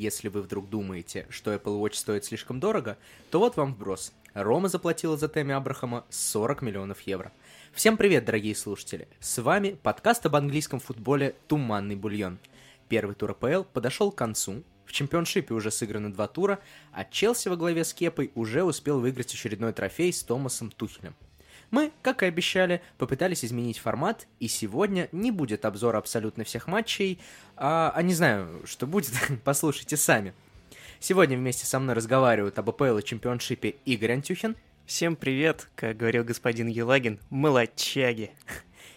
Если вы вдруг думаете, что Apple Watch стоит слишком дорого, то вот вам вброс. Рома заплатила за Тэмми Абрахама 40 миллионов евро. Всем привет, дорогие слушатели! С вами подкаст об английском футболе «Туманный бульон». Первый тур АПЛ подошел к концу, в чемпионшипе уже сыграны два тура, а Челси во главе с Кепой уже успел выиграть очередной трофей с Томасом Тухелем. Мы, как и обещали, попытались изменить формат, и сегодня не будет обзора абсолютно всех матчей, а, а не знаю, что будет, послушайте сами. Сегодня вместе со мной разговаривают об АПЛ и чемпионшипе Игорь Антюхин. Всем привет, как говорил господин Елагин, молодчаги.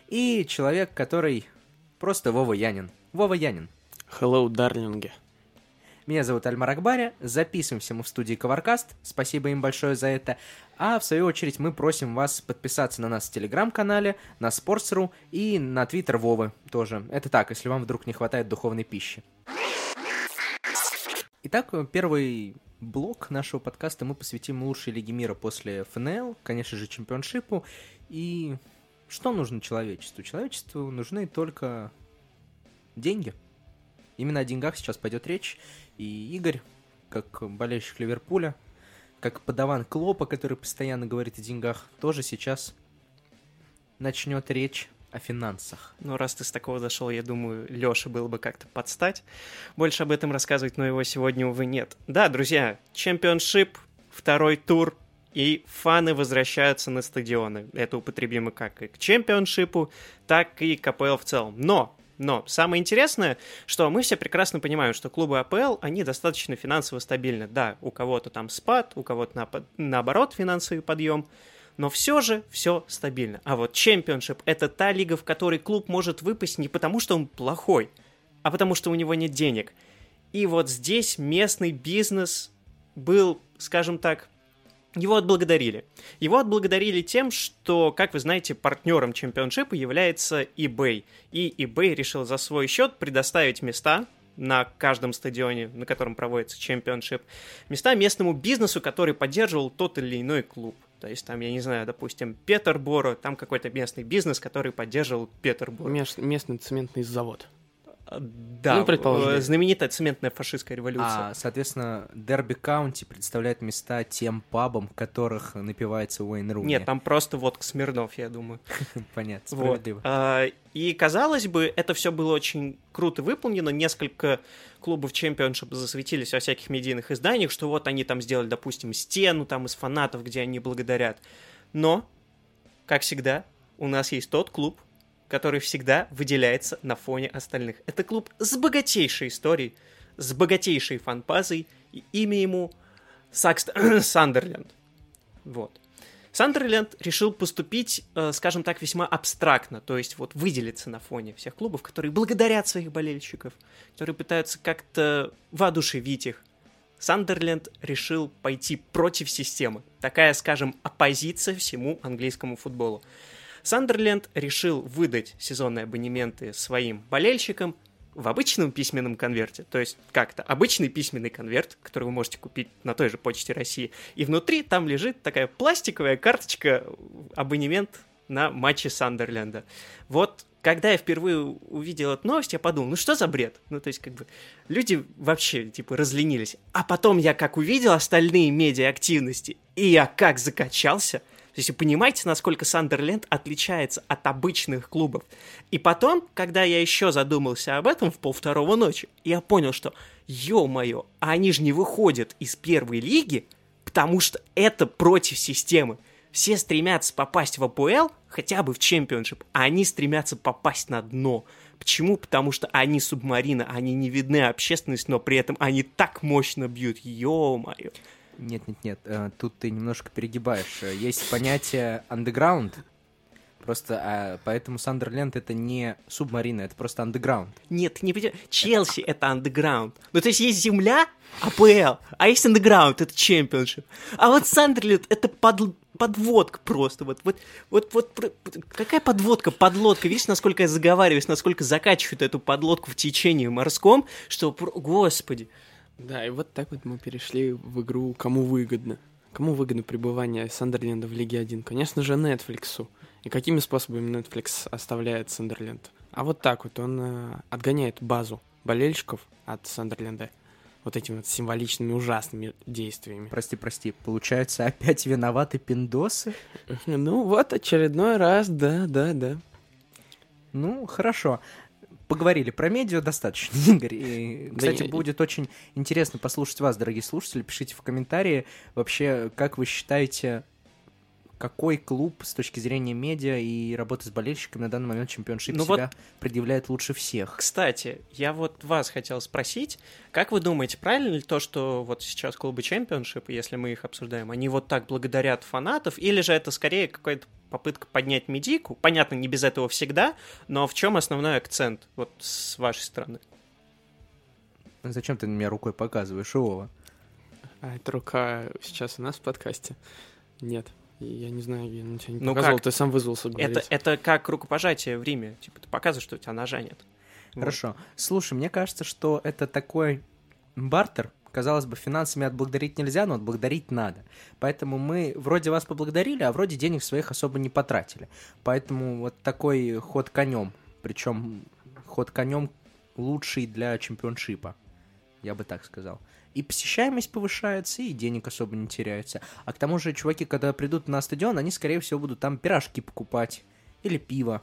И человек, который просто Вова Янин. Вова Янин. Hello, дарлинги. Меня зовут Альмар Акбаря, записываемся мы в студии Коваркаст, спасибо им большое за это. А в свою очередь мы просим вас подписаться на нас в Телеграм-канале, на Sports.ru и на Твиттер Вовы тоже. Это так, если вам вдруг не хватает духовной пищи. Итак, первый блок нашего подкаста мы посвятим лучшей лиге мира после ФНЛ, конечно же, чемпионшипу. И что нужно человечеству? Человечеству нужны только деньги. Именно о деньгах сейчас пойдет речь. И Игорь, как болельщик Ливерпуля, как подаван Клопа, который постоянно говорит о деньгах, тоже сейчас начнет речь о финансах. Ну, раз ты с такого зашел, я думаю, Лёша было бы как-то подстать. Больше об этом рассказывать, но его сегодня, увы, нет. Да, друзья, чемпионшип, второй тур, и фаны возвращаются на стадионы. Это употребимо как и к чемпионшипу, так и к АПЛ в целом. Но но самое интересное, что мы все прекрасно понимаем, что клубы АПЛ, они достаточно финансово стабильны. Да, у кого-то там спад, у кого-то на, наоборот финансовый подъем, но все же все стабильно. А вот чемпионшип — это та лига, в которой клуб может выпасть не потому, что он плохой, а потому что у него нет денег. И вот здесь местный бизнес был, скажем так, его отблагодарили. Его отблагодарили тем, что, как вы знаете, партнером чемпионшипа является eBay. И eBay решил за свой счет предоставить места на каждом стадионе, на котором проводится чемпионшип, места местному бизнесу, который поддерживал тот или иной клуб. То есть там, я не знаю, допустим, Петерборо, там какой-то местный бизнес, который поддерживал Петерборо. Местный цементный завод. Да, ну, предположим. Э, знаменитая цементная фашистская революция. А, соответственно, Дерби Каунти представляет места тем пабам, в которых напивается Уэйн Руни. Нет, там просто водка Смирнов, я думаю. Понятно, справедливо. Вот. А, и, казалось бы, это все было очень круто выполнено. Несколько клубов чемпионшип засветились во всяких медийных изданиях, что вот они там сделали, допустим, стену там из фанатов, где они благодарят. Но, как всегда, у нас есть тот клуб, который всегда выделяется на фоне остальных. Это клуб с богатейшей историей, с богатейшей фанпазой, и имя ему Сакст... Сандерленд. Вот. Сандерленд решил поступить, э, скажем так, весьма абстрактно, то есть вот выделиться на фоне всех клубов, которые благодарят своих болельщиков, которые пытаются как-то воодушевить их. Сандерленд решил пойти против системы. Такая, скажем, оппозиция всему английскому футболу. Сандерленд решил выдать сезонные абонементы своим болельщикам в обычном письменном конверте. То есть как-то обычный письменный конверт, который вы можете купить на той же почте России. И внутри там лежит такая пластиковая карточка абонемент на матче Сандерленда. Вот когда я впервые увидел эту новость, я подумал, ну что за бред? Ну, то есть, как бы, люди вообще, типа, разленились. А потом я как увидел остальные медиа-активности, и я как закачался – то есть вы понимаете, насколько Сандерленд отличается от обычных клубов. И потом, когда я еще задумался об этом в полвторого ночи, я понял, что, ё-моё, они же не выходят из первой лиги, потому что это против системы. Все стремятся попасть в АПЛ, хотя бы в чемпионшип, а они стремятся попасть на дно. Почему? Потому что они субмарина, они не видны общественности, но при этом они так мощно бьют. Ё-моё. Нет, нет, нет, э, тут ты немножко перегибаешь. Есть понятие underground, Просто а, поэтому Сандерленд это не субмарина, это просто андеграунд. Нет, не понимаешь. Челси это андеграунд. Ну, то есть есть земля, АПЛ, а есть андеграунд, это чемпионшип. А вот Сандерленд это под, подводка просто. Вот, вот, вот, вот, какая подводка, подлодка? Видишь, насколько я заговариваюсь, насколько закачивают эту подлодку в течении морском, что, господи. Да, и вот так вот мы перешли в игру «Кому выгодно?». Кому выгодно пребывание Сандерленда в Лиге 1? Конечно же, Netflix. И какими способами Netflix оставляет Сандерленд? А вот так вот, он э, отгоняет базу болельщиков от Сандерленда. вот этими вот символичными ужасными действиями. Прости, прости, получается, опять виноваты пиндосы? Ну вот, очередной раз, да, да, да. Ну, хорошо. Поговорили про медиа достаточно, Игорь. И, кстати, будет очень интересно послушать вас, дорогие слушатели. Пишите в комментарии вообще, как вы считаете, какой клуб с точки зрения медиа и работы с болельщиками на данный момент чемпионшип Ну вот- себя предъявляет лучше всех? Кстати, я вот вас хотел спросить, как вы думаете, правильно ли то, что вот сейчас клубы чемпионшип, если мы их обсуждаем, они вот так благодарят фанатов, или же это скорее какая-то попытка поднять медийку? Понятно, не без этого всегда, но в чем основной акцент вот с вашей стороны? Зачем ты на меня рукой показываешь, Вова? А эта рука сейчас у нас в подкасте? Нет. Я не знаю, я на тебя не Ну показывал, как? ты сам вызвался говорить. Это, это как рукопожатие в Риме. Типа, ты показываешь, что у тебя ножа нет. Вот. Хорошо. Слушай, мне кажется, что это такой бартер. Казалось бы, финансами отблагодарить нельзя, но отблагодарить надо. Поэтому мы вроде вас поблагодарили, а вроде денег своих особо не потратили. Поэтому вот такой ход конем. Причем ход конем лучший для чемпионшипа. Я бы так сказал. И посещаемость повышается, и денег особо не теряется. А к тому же, чуваки, когда придут на стадион, они, скорее всего, будут там пирожки покупать. Или пиво.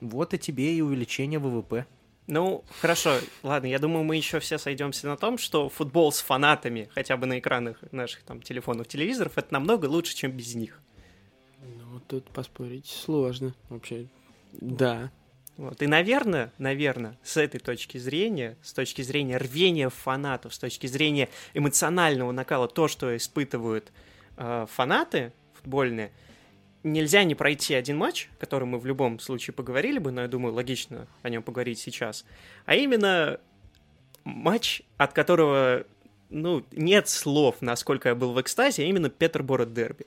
Вот и тебе и увеличение ВВП. Ну, хорошо, ладно, я думаю, мы еще все сойдемся на том, что футбол с фанатами, хотя бы на экранах наших там телефонов, телевизоров, это намного лучше, чем без них. Ну, тут поспорить сложно вообще. Да. Вот. И, наверное, наверное, с этой точки зрения, с точки зрения рвения фанатов, с точки зрения эмоционального накала, то, что испытывают э, фанаты футбольные, нельзя не пройти один матч, о котором мы в любом случае поговорили бы, но я думаю, логично о нем поговорить сейчас, а именно матч, от которого ну, нет слов, насколько я был в экстазе, а именно Петерборо дерби.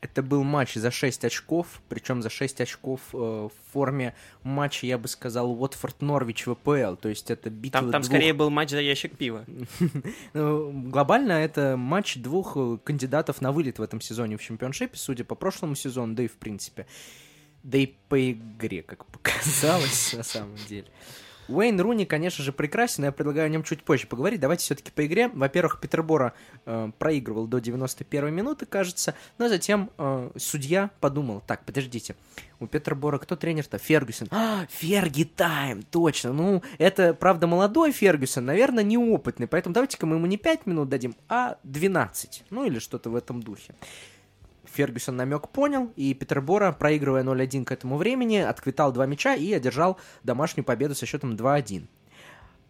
Это был матч за 6 очков, причем за 6 очков э, в форме матча, я бы сказал, Уотфорд-Норвич ВПЛ. То есть это битва Там, там двух... скорее был матч за ящик пива. Ну, Глобально это матч двух э, кандидатов на вылет в этом сезоне в чемпионшипе, судя по прошлому сезону, да и в принципе. Да и по игре, как показалось на самом деле. Уэйн Руни, конечно же, прекрасен, но я предлагаю о нем чуть позже поговорить. Давайте все-таки по игре. Во-первых, Петербора э, проигрывал до 91 минуты, кажется, но затем э, судья подумал, так, подождите, у Петербора кто тренер-то? Фергюсон. А, Ферги Тайм, точно. Ну, это, правда, молодой Фергюсон, наверное, неопытный, поэтому давайте-ка мы ему не 5 минут дадим, а 12. Ну, или что-то в этом духе. Фергюсон намек понял, и Петербора, проигрывая 0-1 к этому времени, отквитал два мяча и одержал домашнюю победу со счетом 2-1.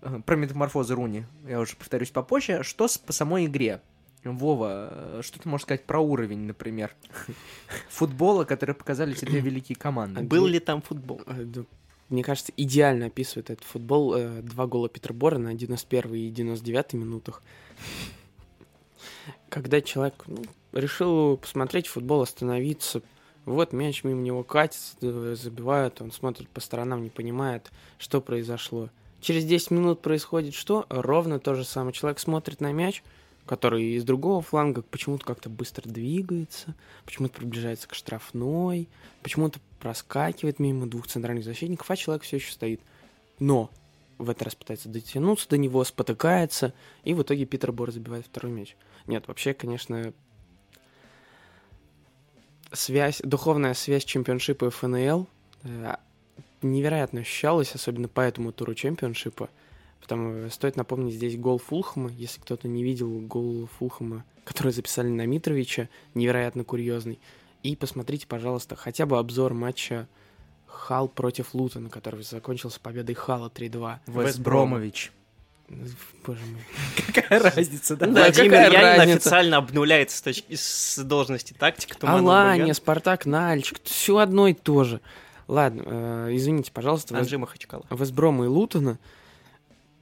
Э, Про метаморфозы Руни я уже повторюсь попозже. Что с, по самой игре? Вова, э, что ты можешь сказать про уровень, например, футбола, который показали эти две великие команды? Был ли там футбол? Э, Мне кажется, идеально описывает этот футбол. Два гола Петербора на 91 и 99 минутах. Когда человек ну, решил посмотреть футбол, остановиться, вот мяч мимо него катится, забивают, он смотрит по сторонам, не понимает, что произошло. Через 10 минут происходит что? Ровно то же самое. Человек смотрит на мяч, который из другого фланга почему-то как-то быстро двигается, почему-то приближается к штрафной, почему-то проскакивает мимо двух центральных защитников, а человек все еще стоит. Но в этот раз пытается дотянуться до него, спотыкается, и в итоге Питер Бор забивает второй мяч. Нет, вообще, конечно, связь, духовная связь чемпионшипа и ФНЛ э, невероятно ощущалась, особенно по этому туру чемпионшипа. Потому стоит напомнить здесь гол Фулхама, если кто-то не видел гол Фулхама, который записали на Митровича, невероятно курьезный. И посмотрите, пожалуйста, хотя бы обзор матча Хал против Лутона, который закончился победой Хала 3-2. Вест Бромович. Боже мой. Какая разница, да? Да, Владимир какая Янин разница? официально обнуляет с, точки, с должности тактика Алания. Спартак, Нальчик, все одно и то же. Ладно, э, извините, пожалуйста, Анжи Махачкала. Вестброма и Лутона.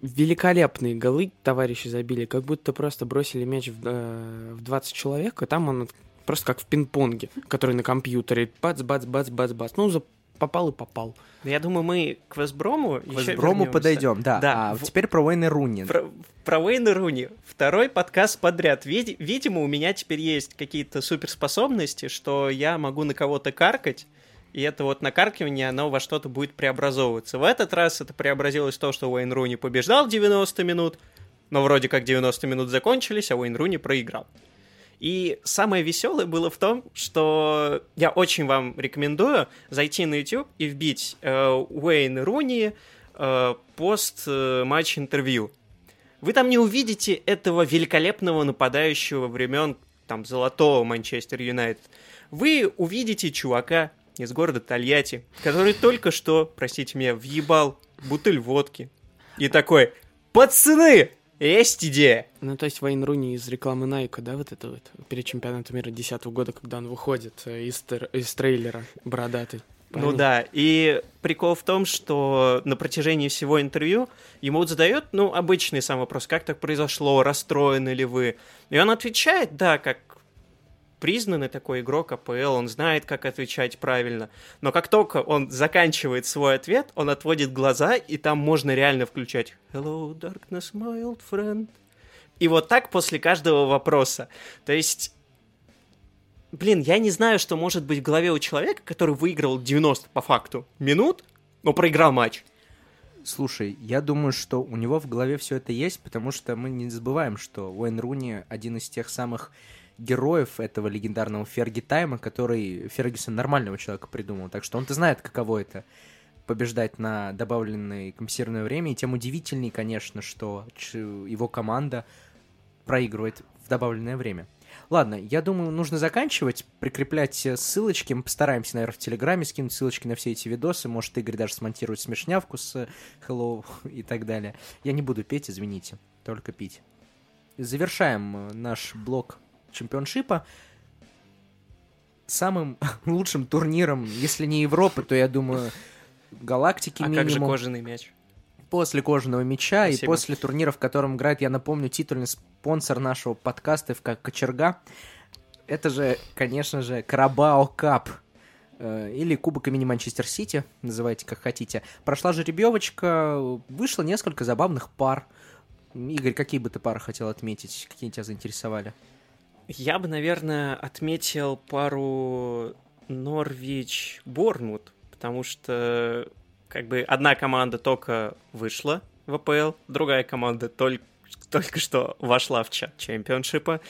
Великолепные голы товарищи забили, как будто просто бросили мяч в, э, в 20 человек, и там он просто как в пинг-понге, который на компьютере. Бац, бац, бац, бац, бац. Ну, за- попал и попал. Ну, Я думаю, мы к Вестброму К вернемся. подойдем, да. Да, А в- теперь про Уэйна Руни. Про, про Уэйна Руни. Второй подкаст подряд. Види- видимо, у меня теперь есть какие-то суперспособности, что я могу на кого-то каркать, и это вот накаркивание, оно во что-то будет преобразовываться. В этот раз это преобразилось в то, что Уэйн Руни побеждал 90 минут, Но вроде как 90 минут закончились, а Уэйн Руни проиграл. И самое веселое было в том, что я очень вам рекомендую зайти на YouTube и вбить э, Уэйн Руни э, пост э, матч интервью. Вы там не увидите этого великолепного нападающего времен там золотого Манчестер Юнайтед. Вы увидите чувака из города Тольятти, который только что, простите меня, въебал бутыль водки. И такой, пацаны, есть идея. Ну, то есть Вейн Руни из рекламы Найка, да, вот это вот, перед чемпионатом мира 2010 года, когда он выходит э, из, тер- из трейлера бородатый. Ну да, и прикол в том, что на протяжении всего интервью ему вот задают, ну, обычный сам вопрос, как так произошло, расстроены ли вы? И он отвечает, да, как признанный такой игрок АПЛ, он знает, как отвечать правильно. Но как только он заканчивает свой ответ, он отводит глаза, и там можно реально включать «Hello, darkness, my old friend». И вот так после каждого вопроса. То есть блин, я не знаю, что может быть в голове у человека, который выиграл 90 по факту минут, но проиграл матч. Слушай, я думаю, что у него в голове все это есть, потому что мы не забываем, что Уэйн Руни один из тех самых героев этого легендарного Ферги Тайма, который Фергюсон нормального человека придумал. Так что он-то знает, каково это побеждать на добавленное компенсированное время. И тем удивительней, конечно, что его команда проигрывает в добавленное время. Ладно, я думаю, нужно заканчивать, прикреплять ссылочки. Мы постараемся, наверное, в Телеграме скинуть ссылочки на все эти видосы. Может, Игорь даже смонтирует смешнявку с э, Hello и так далее. Я не буду петь, извините, только пить. Завершаем э, наш блок чемпионшипа самым лучшим турниром, если не Европы, то, я думаю, галактики а минимум. как же кожаный мяч? После кожаного мяча Спасибо. и после турнира, в котором играет, я напомню, титульный спонсор нашего подкаста ФК Кочерга. Это же, конечно же, Карабао Кап э, или Кубок имени Манчестер Сити, называйте как хотите. Прошла жеребьевочка, вышло несколько забавных пар. Игорь, какие бы ты пары хотел отметить? Какие тебя заинтересовали? Я бы, наверное, отметил пару Норвич-Борнмут, потому что как бы одна команда только вышла в АПЛ, другая команда только, только что вошла в чат чемпионшипа.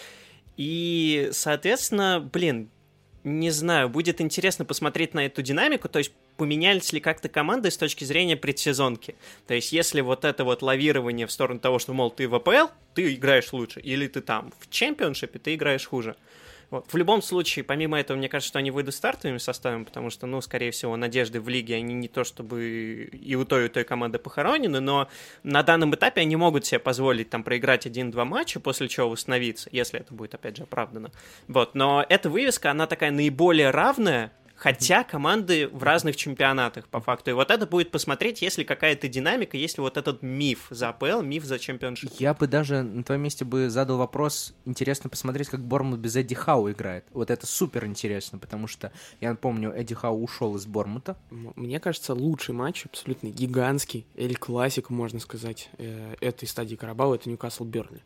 И, соответственно, блин, не знаю, будет интересно посмотреть на эту динамику, то есть поменялись ли как-то команды с точки зрения предсезонки. То есть если вот это вот лавирование в сторону того, что, мол, ты в АПЛ, ты играешь лучше, или ты там в чемпионшипе, ты играешь хуже. Вот. В любом случае, помимо этого, мне кажется, что они выйдут стартовыми составами, потому что, ну, скорее всего, надежды в лиге, они не то чтобы и у той, и у той команды похоронены, но на данном этапе они могут себе позволить там проиграть один-два матча, после чего восстановиться, если это будет, опять же, оправдано. Вот. Но эта вывеска, она такая наиболее равная, Хотя команды в разных чемпионатах, по факту. И вот это будет посмотреть, если какая-то динамика, если вот этот миф за АПЛ, миф за чемпионшип. Я бы даже на твоем месте бы задал вопрос, интересно посмотреть, как Борнмут без Эдди Хау играет. Вот это супер интересно, потому что, я напомню, Эдди Хау ушел из Борнмута. Мне кажется, лучший матч, абсолютно гигантский, или классик, можно сказать, э, этой стадии Карабау, это Ньюкасл Бернли.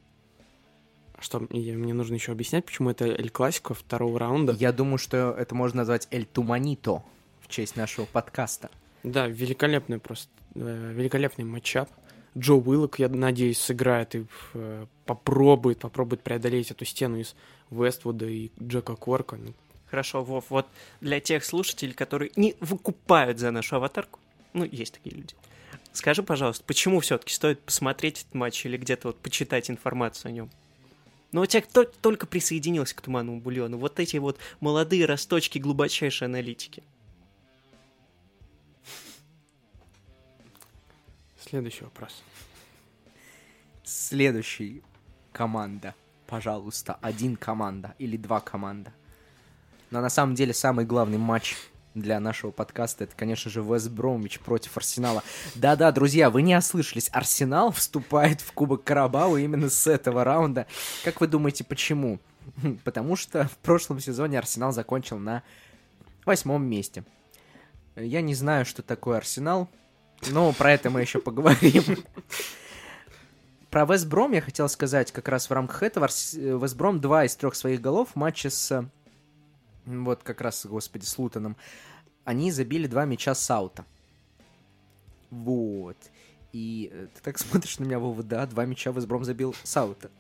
Что мне, мне нужно еще объяснять, почему это Эль Классико второго раунда? Я думаю, что это можно назвать Эль Туманито в честь нашего подкаста. Да, великолепный просто, э, великолепный матчап. Джо Уиллок, я надеюсь, сыграет и э, попробует, попробует преодолеть эту стену из Вествуда и Джека Корка. Ну, Хорошо, Вов, вот для тех слушателей, которые не выкупают за нашу аватарку, ну, есть такие люди, скажи, пожалуйста, почему все-таки стоит посмотреть этот матч или где-то вот почитать информацию о нем? Но у тебя кто только присоединился к Туманному бульону. Вот эти вот молодые росточки глубочайшей аналитики. Следующий вопрос. Следующий команда. Пожалуйста, один команда или два команда. Но на самом деле самый главный матч для нашего подкаста, это, конечно же, Вест Бромвич против Арсенала. Да-да, друзья, вы не ослышались. Арсенал вступает в Кубок Карабау именно с этого раунда. Как вы думаете, почему? Потому что в прошлом сезоне Арсенал закончил на восьмом месте. Я не знаю, что такое Арсенал, но про это мы еще поговорим. Про Вестбром я хотел сказать как раз в рамках этого. Вестбром два из трех своих голов в матче с вот как раз, господи, с Лутоном, они забили два мяча с аута. Вот. И э, ты так смотришь на меня, Вова, да, два мяча Весбром забил Саута.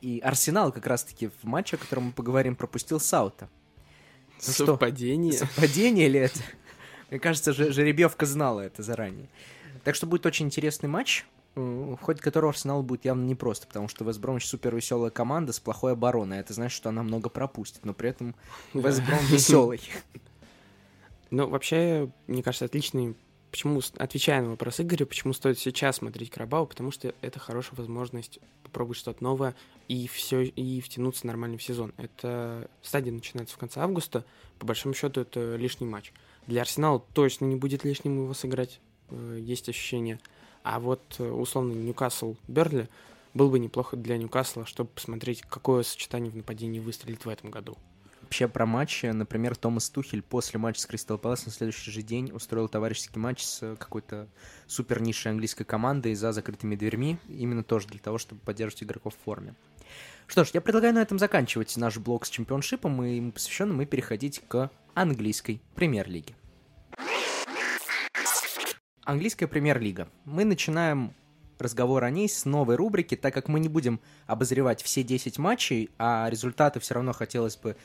И Арсенал как раз-таки в матче, о котором мы поговорим, пропустил Саута. Ну что, Совпадение. Совпадение ли это? Мне кажется, же- жеребьевка знала это заранее. Так что будет очень интересный матч, в ходе которого Арсенал будет явно непросто, потому что Вестбромвич супер веселая команда с плохой обороной. Это значит, что она много пропустит, но при этом Вестбром веселый. Ну, вообще, мне кажется, отличный... Почему, отвечая на вопрос Игоря, почему стоит сейчас смотреть Карабау, потому что это хорошая возможность попробовать что-то новое и все и втянуться нормально в сезон. Это стадия начинается в конце августа, по большому счету это лишний матч. Для Арсенала точно не будет лишним его сыграть, э, есть ощущение. А вот э, условно Ньюкасл Берли был бы неплохо для Ньюкасла, чтобы посмотреть, какое сочетание в нападении выстрелит в этом году. Вообще про матчи, например, Томас Тухель после матча с Кристал Пэлас на следующий же день устроил товарищеский матч с какой-то супер низшей английской командой за закрытыми дверьми, именно тоже для того, чтобы поддерживать игроков в форме. Что ж, я предлагаю на этом заканчивать наш блог с чемпионшипом и ему посвященным и переходить к английской премьер-лиге. Английская премьер-лига. Мы начинаем разговор о ней с новой рубрики, так как мы не будем обозревать все 10 матчей, а результаты все равно хотелось бы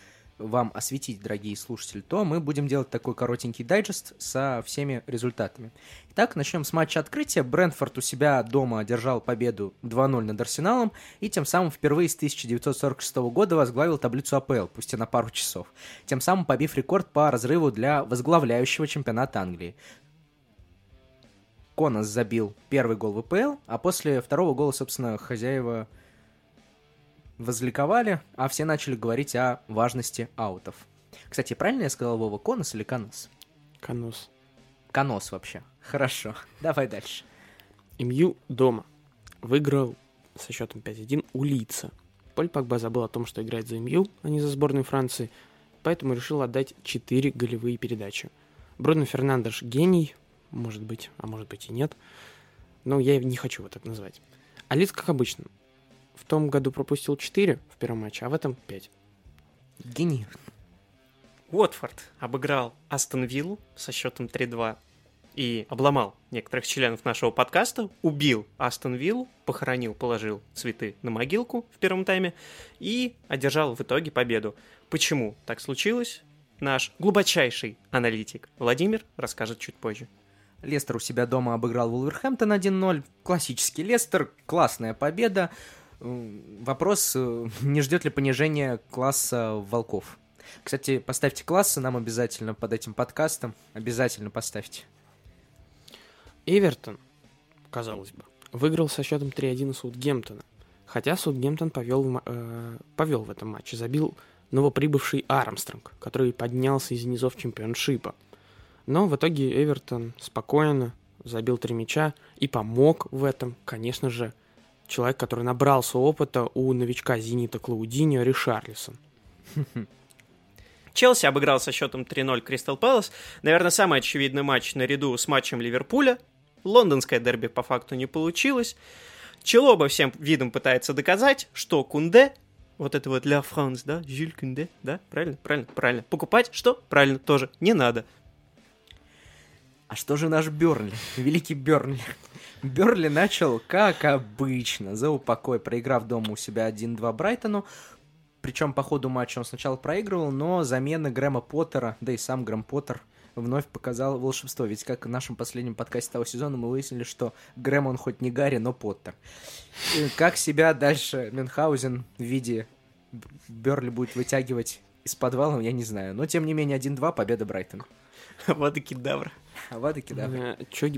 вам осветить, дорогие слушатели, то мы будем делать такой коротенький дайджест со всеми результатами. Итак, начнем с матча открытия. Брентфорд у себя дома одержал победу 2-0 над Арсеналом и тем самым впервые с 1946 года возглавил таблицу АПЛ, пусть и на пару часов. Тем самым побив рекорд по разрыву для возглавляющего чемпионата Англии. Конос забил первый гол в АПЛ, а после второго гола, собственно, хозяева возликовали, а все начали говорить о важности аутов. Кстати, правильно я сказал Вова, Конос или Конос? Конус. Конос вообще. Хорошо. Давай дальше. МЮ дома выиграл со счетом 5-1 у Лица. Поль Пакба забыл о том, что играет за МЮ, а не за сборную Франции, поэтому решил отдать 4 голевые передачи. Бруно Фернандеш гений, может быть, а может быть и нет, но я не хочу его так назвать. А Лиц, как обычно, в том году пропустил 4 в первом матче, а в этом 5. Гений. Уотфорд обыграл Астон Виллу со счетом 3-2 и обломал некоторых членов нашего подкаста, убил Астон Виллу, похоронил, положил цветы на могилку в первом тайме и одержал в итоге победу. Почему так случилось? Наш глубочайший аналитик Владимир расскажет чуть позже. Лестер у себя дома обыграл Вулверхэмптон 1-0. Классический Лестер, классная победа. Вопрос, э, не ждет ли понижения класса волков? Кстати, поставьте классы нам обязательно под этим подкастом. Обязательно поставьте. Эвертон, казалось бы, выиграл со счетом 3-1 у Саутгемптона. Хотя Саутгемптон повел э, повел в этом матче, забил новоприбывший Армстронг, который поднялся из низов чемпионшипа. Но в итоге Эвертон спокойно забил три мяча и помог в этом, конечно же, человек, который набрался опыта у новичка Зенита Клаудиньо Ришарлисон. Челси обыграл со счетом 3-0 Кристал Пэлас. Наверное, самый очевидный матч наряду с матчем Ливерпуля. Лондонское дерби по факту не получилось. Челоба всем видом пытается доказать, что Кунде, вот это вот Ля Франс, да, Жюль Кунде, да, правильно, правильно, правильно. Покупать что? Правильно, тоже не надо. А что же наш Бернли? Великий Бернли. Бернли начал, как обычно, за упокой, проиграв дома у себя 1-2 Брайтону. Причем по ходу матча он сначала проигрывал, но замена Грэма Поттера, да и сам Грэм Поттер, вновь показал волшебство. Ведь как в нашем последнем подкасте того сезона мы выяснили, что Грэм он хоть не Гарри, но Поттер. И как себя дальше Мюнхгаузен в виде Берли будет вытягивать из подвала, я не знаю. Но, тем не менее, 1-2, победа Брайтона. Вот и кидавр. А Вадыки, да. Э, чё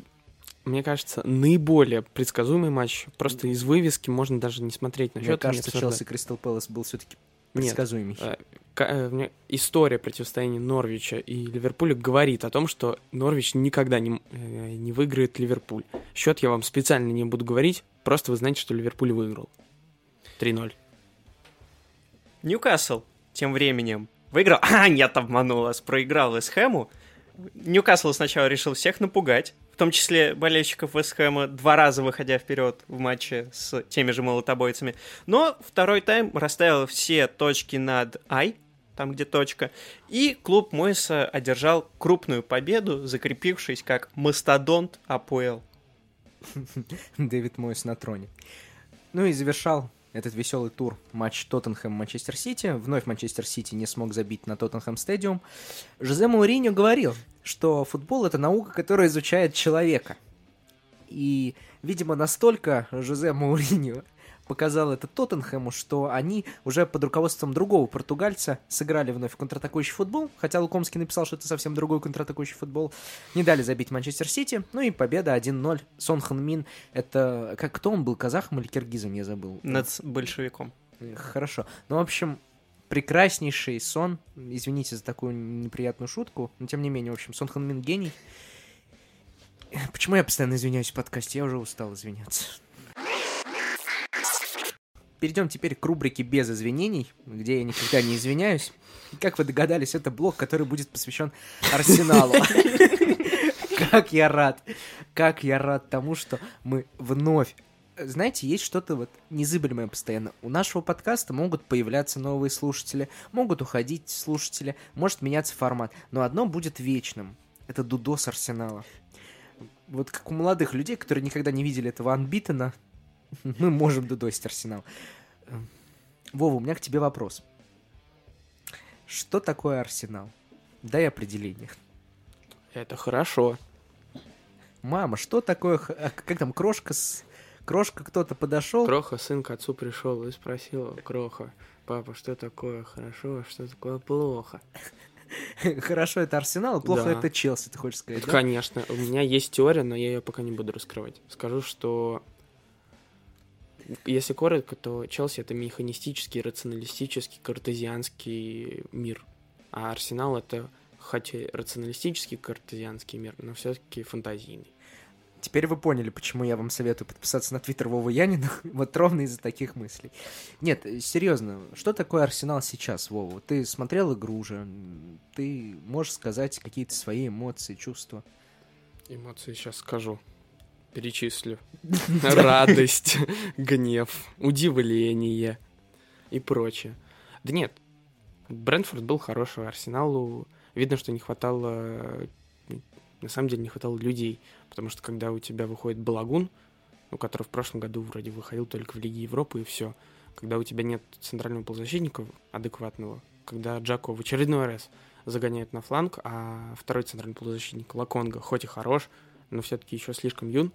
Мне кажется, наиболее предсказуемый матч. Просто из вывески можно даже не смотреть на Мне счет. и не кажется. Челси Кристал Пэлас был все-таки предсказуемый. э, э, мне- история противостояния Норвича и Ливерпуля говорит о том, что Норвич никогда не, не выиграет Ливерпуль. Счет я вам специально не буду говорить, просто вы знаете, что Ливерпуль выиграл. 3-0. Ньюкасл тем временем выиграл. А, нет, обманул вас, проиграл Вестхэму. Ньюкасл сначала решил всех напугать, в том числе болельщиков Вестхэма, два раза выходя вперед в матче с теми же молотобойцами. Но второй тайм расставил все точки над «Ай», там где точка, и клуб Мойса одержал крупную победу, закрепившись как мастодонт АПЛ. Дэвид Мойс на троне. Ну и завершал этот веселый тур матч Тоттенхэм-Манчестер Сити. Вновь Манчестер Сити не смог забить на Тоттенхэм Стадиум. Жозе Мауриньо говорил, что футбол — это наука, которая изучает человека. И, видимо, настолько Жозе Мауриньо показал это Тоттенхэму, что они уже под руководством другого португальца сыграли вновь контратакующий футбол, хотя Лукомский написал, что это совсем другой контратакующий футбол. Не дали забить Манчестер Сити, ну и победа 1-0. Сон Хан Мин, это... Как, кто он был, казахом или киргизом, я забыл. Над большевиком. Хорошо. Ну, в общем, прекраснейший сон. Извините за такую неприятную шутку, но тем не менее, в общем, Сон Хан Мин гений. Почему я постоянно извиняюсь в подкасте? Я уже устал извиняться. Перейдем теперь к рубрике «Без извинений», где я никогда не извиняюсь. Как вы догадались, это блок, который будет посвящен Арсеналу. Как я рад, как я рад тому, что мы вновь знаете, есть что-то вот незыблемое постоянно. У нашего подкаста могут появляться новые слушатели, могут уходить слушатели, может меняться формат, но одно будет вечным. Это Дудос Арсенала. Вот как у молодых людей, которые никогда не видели этого анбитена, мы можем дудосить Арсенал. Вова, у меня к тебе вопрос. Что такое Арсенал? Дай определение. Это хорошо. Мама, что такое... а Как там, крошка с... Крошка кто-то подошел? Кроха, сын к отцу пришел и спросил Кроха, папа, что такое хорошо, а что такое плохо? Хорошо, это Арсенал, плохо Да. это Челси, ты хочешь сказать, да? Конечно, у меня есть теория, но я ее пока не буду раскрывать. Скажу, что если коротко, то Челси это механистический, рационалистический, картезианский мир. А Арсенал это хоть и рационалистический картезианский мир, но все-таки фантазийный. Теперь вы поняли, почему я вам советую подписаться на твиттер Вовы Янина. вот ровно из-за таких мыслей. Нет, э, серьезно, что такое Арсенал сейчас, Вова? Ты смотрел игру уже? М, Ты можешь сказать какие-то свои эмоции, чувства? Эмоции сейчас скажу. Перечислю. Радость, гнев, удивление и прочее. Да нет, Брентфорд был хороший, Арсеналу видно, что не хватало, на самом деле не хватало людей, потому что когда у тебя выходит Балагун, ну, который в прошлом году вроде выходил только в Лиге Европы и все, когда у тебя нет центрального полузащитника адекватного, когда Джако в очередной раз загоняет на фланг, а второй центральный полузащитник Лаконга хоть и хорош, но все-таки еще слишком юн,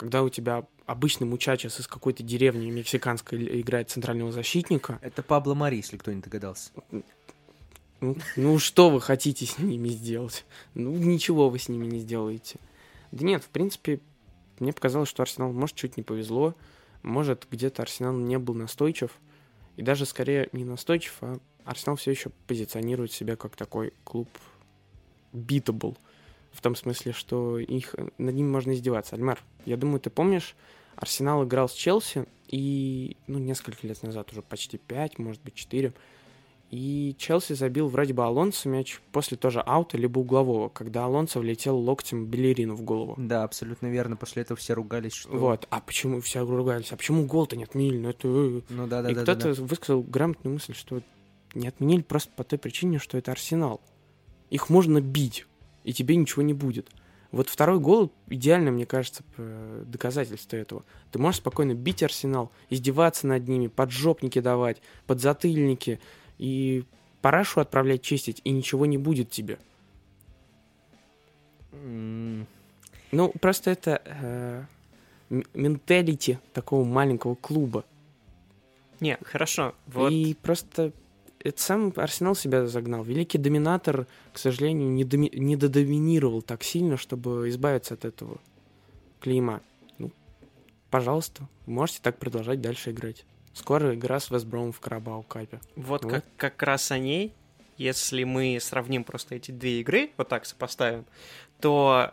когда у тебя обычный мучачес из какой-то деревни мексиканской играет центрального защитника, Это Пабло Мари, если кто не догадался. ну, ну что вы хотите с ними сделать? Ну ничего вы с ними не сделаете. Да нет, в принципе, мне показалось, что Арсенал, может, чуть не повезло, может, где-то Арсенал не был настойчив, и даже скорее не настойчив, а Арсенал все еще позиционирует себя как такой клуб beatable. В том смысле, что их, над ними можно издеваться. Альмар, я думаю, ты помнишь, Арсенал играл с Челси, и, ну, несколько лет назад, уже почти пять, может быть, четыре, и Челси забил вроде бы Алонсо мяч после тоже аута, либо углового, когда Алонсо влетел локтем Белерину в голову. Да, абсолютно верно. После этого все ругались, что... Вот, а почему все ругались? А почему гол-то не отменили? Ну, это... э, Ну да, да, и да. кто-то да, высказал грамотную мысль, что не отменили просто по той причине, что это Арсенал. Их можно бить, и тебе ничего не будет. Вот второй гол идеально, мне кажется, доказательство этого. Ты можешь спокойно бить Арсенал, издеваться над ними, поджопники давать, подзатыльники, и парашу отправлять чистить, и ничего не будет тебе. Ну, просто это э, менталити такого маленького клуба. Не, хорошо. Вот И просто это сам Арсенал себя загнал. Великий доминатор, к сожалению, не, доми- не додоминировал так сильно, чтобы избавиться от этого клейма. Ну, пожалуйста, можете так продолжать дальше играть. Скоро игра с Вестбромом в Карабау Капе. Вот Вот. как, как раз о ней, если мы сравним просто эти две игры, вот так сопоставим, то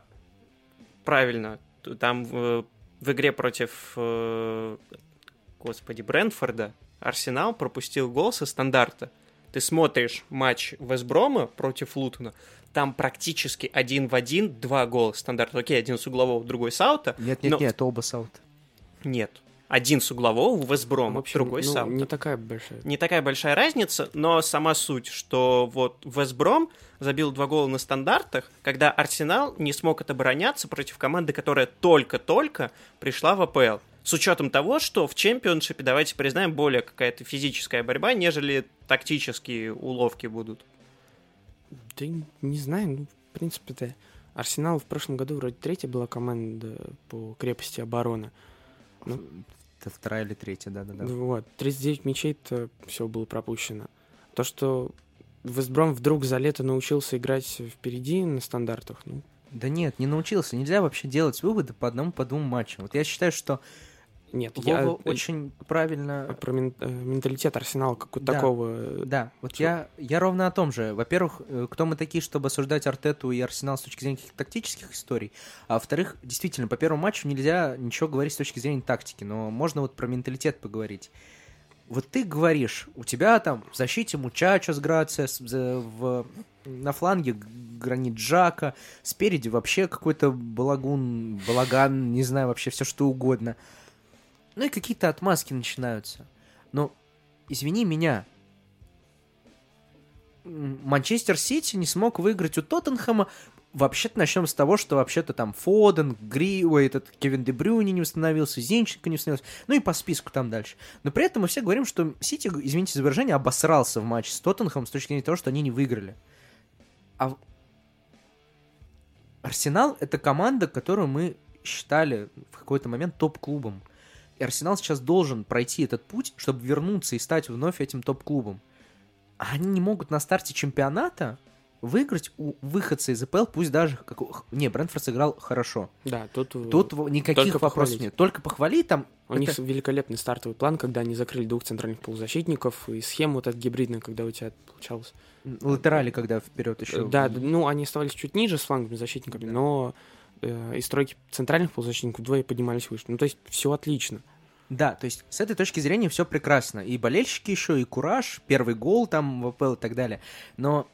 правильно, там в, в игре против, э, господи, Брентфорда Арсенал пропустил гол со стандарта. Ты смотришь матч Вестброма против Лутона, там практически один в один два гола стандарта. Окей, один с углового, другой с аута. Нет, нет, Но- нет, оба саут. Нет. Один с углового в Вестброма, В общем, другой ну, сам. не такая большая. Не такая большая разница, но сама суть, что вот Вестбром забил два гола на стандартах, когда Арсенал не смог отобороняться против команды, которая только-только пришла в АПЛ. С учетом того, что в чемпионшипе, давайте признаем, более какая-то физическая борьба, нежели тактические уловки будут. Да не знаю, ну, в принципе-то Арсенал в прошлом году вроде третья была команда по крепости обороны. Ну. Это вторая или третья, да-да-да. Вот, 39 мячей-то все было пропущено. То, что Вестбром вдруг за лето научился играть впереди на стандартах, ну, Да нет, не научился. Нельзя вообще делать выводы по одному, по двум матчам. Вот я считаю, что нет, Вова я очень правильно... про мен- э, менталитет Арсенала как вот Да. такого. э, Да, вот я, я ровно о том же. Во-первых, э, кто мы такие, чтобы осуждать Артету и Арсенал с точки зрения каких-то тактических историй. А во-вторых, действительно, по первому матчу нельзя ничего говорить с точки зрения тактики, но можно вот про менталитет поговорить. Вот ты говоришь, у тебя там в защите Мучачо с Грация, в, на фланге гранит Джака, спереди вообще какой-то балагун, балаган, не знаю, вообще все что угодно. Ну и какие-то отмазки начинаются. Но, извини меня, Манчестер Сити не смог выиграть у Тоттенхэма. Вообще-то начнем с того, что вообще-то там Фоден, Гри, ой, этот Кевин Де Брюни не установился, Зинченко не установился, ну и по списку там дальше. Но при этом мы все говорим, что Сити, извините за выражение, обосрался в матче с Тоттенхэмом с точки зрения того, что они не выиграли. А Арсенал — это команда, которую мы считали в какой-то момент топ-клубом. И Арсенал сейчас должен пройти этот путь, чтобы вернуться и стать вновь этим топ-клубом. А они не могут на старте чемпионата выиграть у выходца из АПЛ, пусть даже... Как... Не, Брэнфорд сыграл хорошо. Да, тут, Тут никаких только вопросов похвалить. нет. Только похвали там... у это- них великолепный стартовый план, когда они закрыли двух центральных полузащитников, и схема вот эта гибридная, когда у тебя получалось. Латерали, когда вперед еще... Да, ну они оставались чуть ниже с фланговыми защитниками, Да. но э, из стройки центральных полузащитников вдвое поднимались выше. Ну, то есть все отлично. Да, то есть с этой точки зрения все прекрасно. И болельщики еще, и кураж, первый гол там в АПЛ и так далее. Но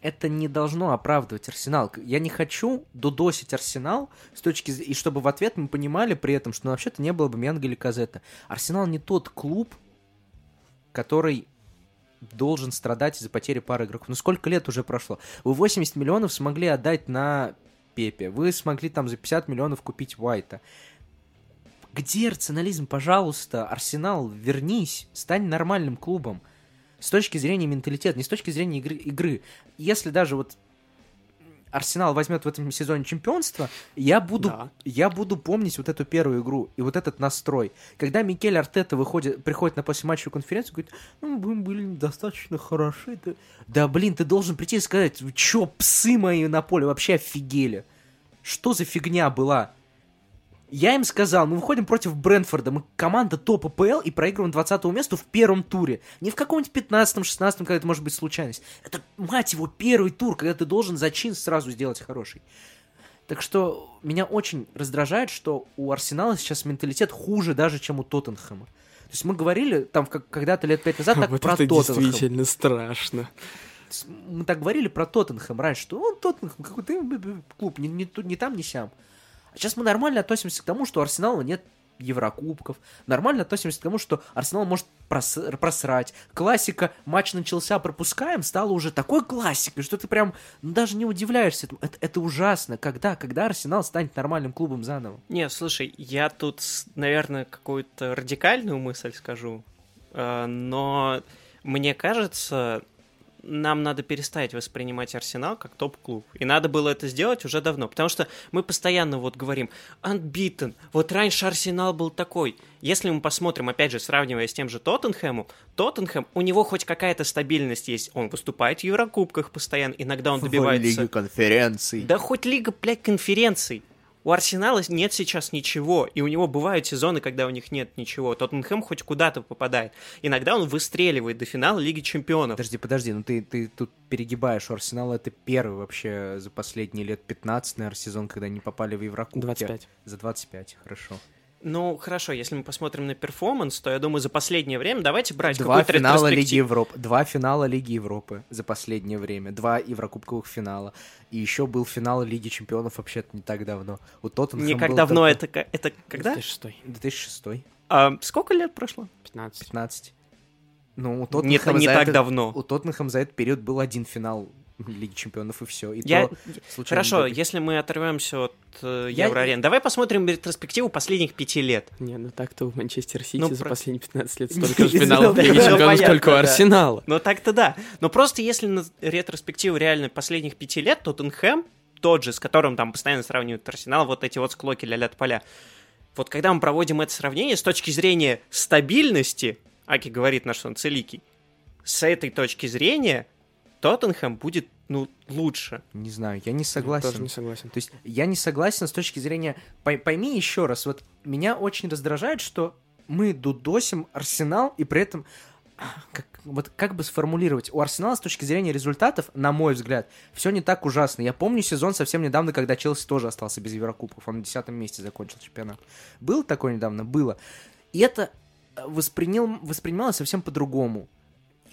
это не должно оправдывать Арсенал. Я не хочу дудосить Арсенал с точки. И чтобы в ответ мы понимали при этом, что ну, вообще-то не было бы Менга или Казета. Арсенал не тот клуб, который должен страдать из-за потери пары игроков. Ну сколько лет уже прошло? Вы 80 миллионов смогли отдать на Пепе. Вы смогли там за 50 миллионов купить Уайта. Где рационализм, пожалуйста, Арсенал, вернись, стань нормальным клубом. С точки зрения менталитета, не с точки зрения игры. игры. Если даже вот Арсенал возьмет в этом сезоне чемпионство, я буду, Да. я буду помнить вот эту первую игру и вот этот настрой. Когда Микель Артета выходит, приходит на послематчевую конференцию, говорит, ну, мы были недостаточно хороши. Да, да блин, ты должен прийти и сказать, чё, псы мои на поле, вообще офигели. Что за фигня была? Я им сказал, мы выходим против Брэнфорда, мы команда топ АПЛ и проигрываем 20 месту в первом туре. Не в каком-нибудь 15-16, когда это может быть случайность. Это, мать его, первый тур, когда ты должен зачин сразу сделать хороший. Так что меня очень раздражает, что у Арсенала сейчас менталитет хуже даже, чем у Тоттенхэма. То есть мы говорили там когда-то лет пять назад так вот про это Тоттенхэм. действительно страшно. Мы так говорили про Тоттенхэм раньше, что он Тоттенхэм, какой-то э, э, клуб, ни тут- ни там, ни сям. Сейчас мы нормально относимся к тому, что у Арсенала нет Еврокубков. Нормально относимся к тому, что Арсенал может прос- просрать. Классика, матч начался, пропускаем, стала уже такой классикой, что ты прям ну, даже не удивляешься. этому. Это, это ужасно. Когда? Когда Арсенал станет нормальным клубом заново? Не, слушай, я тут, наверное, какую-то радикальную мысль скажу, э, но мне кажется, нам надо перестать воспринимать Арсенал как топ-клуб. И надо было это сделать уже давно. Потому что мы постоянно вот говорим, unbeaten, вот раньше Арсенал был такой. Если мы посмотрим, опять же, сравнивая с тем же Тоттенхэмом, Тоттенхэм, у него хоть какая-то стабильность есть. Он выступает в Еврокубках постоянно, иногда он добивается... конференций. Да хоть лига, блядь, конференций. У Арсенала нет сейчас ничего, и у него бывают сезоны, когда у них нет ничего. Тоттенхэм хоть куда-то попадает. Иногда он выстреливает до финала Лиги Чемпионов. Подожди, подожди, ну ты, ты тут перегибаешь. У Арсенала это первый вообще за последние лет 15, наверное, сезон, когда они попали в Еврокубки. 25. За 25, хорошо. Ну, хорошо, если мы посмотрим на перформанс, то я думаю, за последнее время давайте брать Два финала ретроспектив- Лиги Европы. Два финала Лиги Европы за последнее время. Два Еврокубковых финала. И еще был финал Лиги Чемпионов вообще-то не так давно. У Тоттенхэма Не как давно, только это, это когда? 2006. 2006. А сколько лет прошло? 15. 15. Ну, у Не, Тоттенхэма не за так этот- давно. У Тоттенхэма за этот период был один финал Лиги Чемпионов, и все. И Я... то случайно Хорошо, добили. если мы оторвемся от э, Я- Евроарен, давай посмотрим ретроспективу последних пяти лет. Не, ну так-то у Манчестер Сити Ну, за про- последние 15 лет столько же финалов Лиги Чемпионов, понятно, сколько у. Арсенала. Ну так-то да. Но просто если на ретроспективу реально последних пяти лет, то Тоттенхэм, тот же, с которым там постоянно сравнивают Арсенал, вот эти вот склоки ля поля. Вот когда мы проводим это сравнение с точки зрения стабильности, Аки говорит наш сон Целикий, с этой точки зрения Тоттенхэм будет, ну, лучше. Не знаю, я не Я согласен. Тоже не согласен. То есть я не согласен с точки зрения... пой- Пойми еще раз, вот меня очень раздражает, что мы дудосим Арсенал, и при этом... Как, вот как бы сформулировать? У Арсенала с точки зрения результатов, на мой взгляд, все не так ужасно. Я помню сезон совсем недавно, когда Челси тоже остался без Еврокубков. Он на десятом месте закончил чемпионат. Было такое недавно? Было. И это э, воспринял, воспринималось совсем по-другому.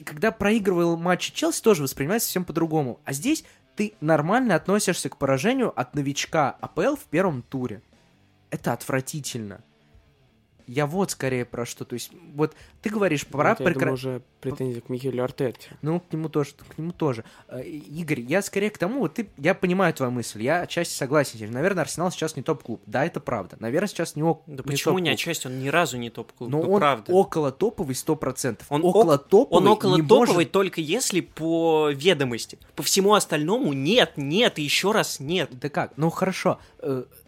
Когда проигрывал матч Челси, тоже воспринимается совсем по-другому. А здесь ты нормально относишься к поражению от новичка АПЛ в первом туре. Это отвратительно. Я вот скорее про что. То есть, вот ты говоришь, пора Вот, я прекра- думаю, уже претензии к Михелю Артете. Ну, к нему тоже, к нему тоже. Э, Игорь, я скорее к тому, вот ты, я понимаю твою мысль, я отчасти согласен. Наверное, Арсенал сейчас не топ-клуб. Да, это правда. Наверное, сейчас не, ок- Да не почему не топ-клуб. отчасти? Он ни разу не топ-клуб. Но ну, он правда. около топовый 100%. Он около топовый Он около не топовый может- только если по ведомости. По всему остальному нет, нет и еще раз нет. Да как? Ну хорошо.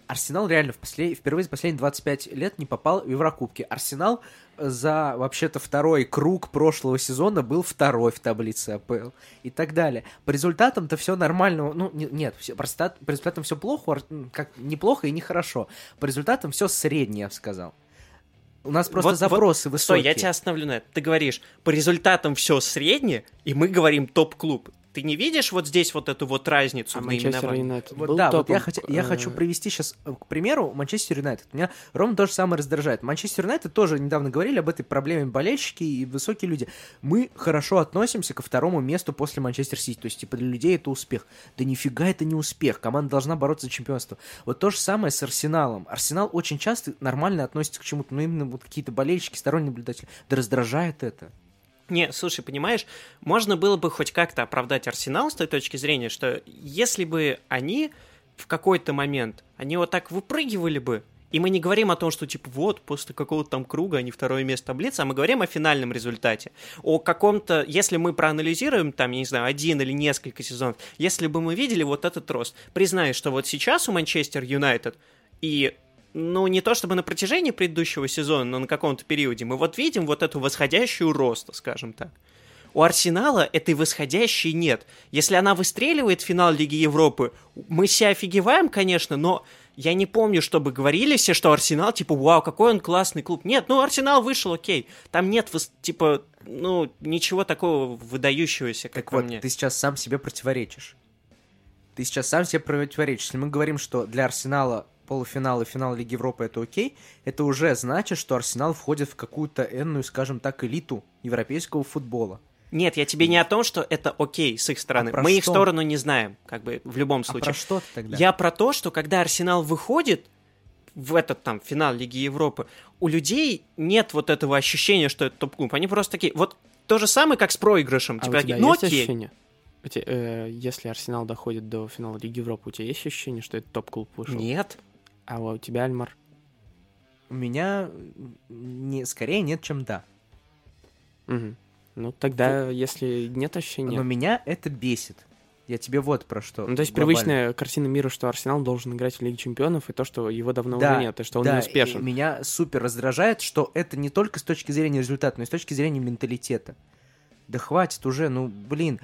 Арсенал реально в послед... впервые за последние 25 лет не попал в Еврокубки. Арсенал за вообще-то второй круг прошлого сезона был второй в таблице АПЛ и так далее. По результатам-то все нормально. Ну, не- нет, всё- по, результат- по результатам все плохо, как неплохо и нехорошо. По результатам все среднее, я бы сказал. У нас просто Вот- вот- запросы Стой, высокие. я тебя остановлю на это. Ты говоришь, по результатам все среднее, и мы говорим топ-клуб. Ты не видишь вот здесь вот эту вот разницу А в Манчестер наименовании? Юнайтед Вот был да, вот я, хотя- я э, хочу привести сейчас, к примеру, Манчестер Юнайтед. Меня ровно то же самое раздражает. Манчестер Юнайтед тоже недавно говорили об этой проблеме болельщики и высокие люди. Мы хорошо относимся ко второму месту после Манчестер Сити. То есть, типа, для людей это успех. Да нифига это не успех. Команда должна бороться за чемпионство. Вот то же самое с Арсеналом. Арсенал очень часто нормально относится к чему-то, но именно вот какие-то болельщики, сторонние наблюдатели. Да раздражает это. Не, слушай, понимаешь, можно было бы хоть как-то оправдать Арсенал с той точки зрения, что если бы они в какой-то момент, они вот так выпрыгивали бы, и мы не говорим о том, что, типа, вот, после какого-то там круга они второе место таблицы, а мы говорим о финальном результате. О каком-то, если мы проанализируем, там, я не знаю, один или несколько сезонов, если бы мы видели вот этот рост, признай, что вот сейчас у Манчестер Юнайтед и ну, не то чтобы на протяжении предыдущего сезона, но на каком-то периоде, мы вот видим вот эту восходящую роста, скажем так. У Арсенала этой восходящей нет. Если она выстреливает в финал Лиги Европы, мы себя офигеваем, конечно, но я не помню, чтобы говорили все, что Арсенал, типа, вау, какой он классный клуб. Нет, ну, Арсенал вышел, окей. Там нет, типа, ну, ничего такого выдающегося, как Так вот, мне. ты сейчас сам себе противоречишь. Ты сейчас сам себе противоречишь. Если мы говорим, что для Арсенала полуфинал и финал Лиги Европы это окей, это уже значит, что Арсенал входит в какую-то энную, скажем так, элиту европейского футбола. Нет, я тебе не о том, что это окей с их стороны. А Мы их что? сторону не знаем, как бы, в любом А случае. про что тогда? Я про то, что когда Арсенал выходит в этот там финал Лиги Европы, у людей нет вот этого ощущения, что это топ-клуб. Они просто такие, вот то же самое, как с проигрышем. А Типа у тебя ну есть окей. ощущение? У э, если Арсенал доходит до финала Лиги Европы, у тебя есть ощущение, что это топ-клуб вышел? Нет. А у тебя, Альмар? У меня не, скорее нет, чем да. Мгм. Ну, тогда, если нет ощущения... Но меня это бесит. Я тебе вот про что. Ну, то есть глобально. привычная картина мира, что Арсенал должен играть в Лиге Чемпионов, и то, что его давно Да, уже нет, и что он да, не успешен. и меня супер раздражает, что это не только с точки зрения результата, но и с точки зрения менталитета. Да хватит уже, ну, блин,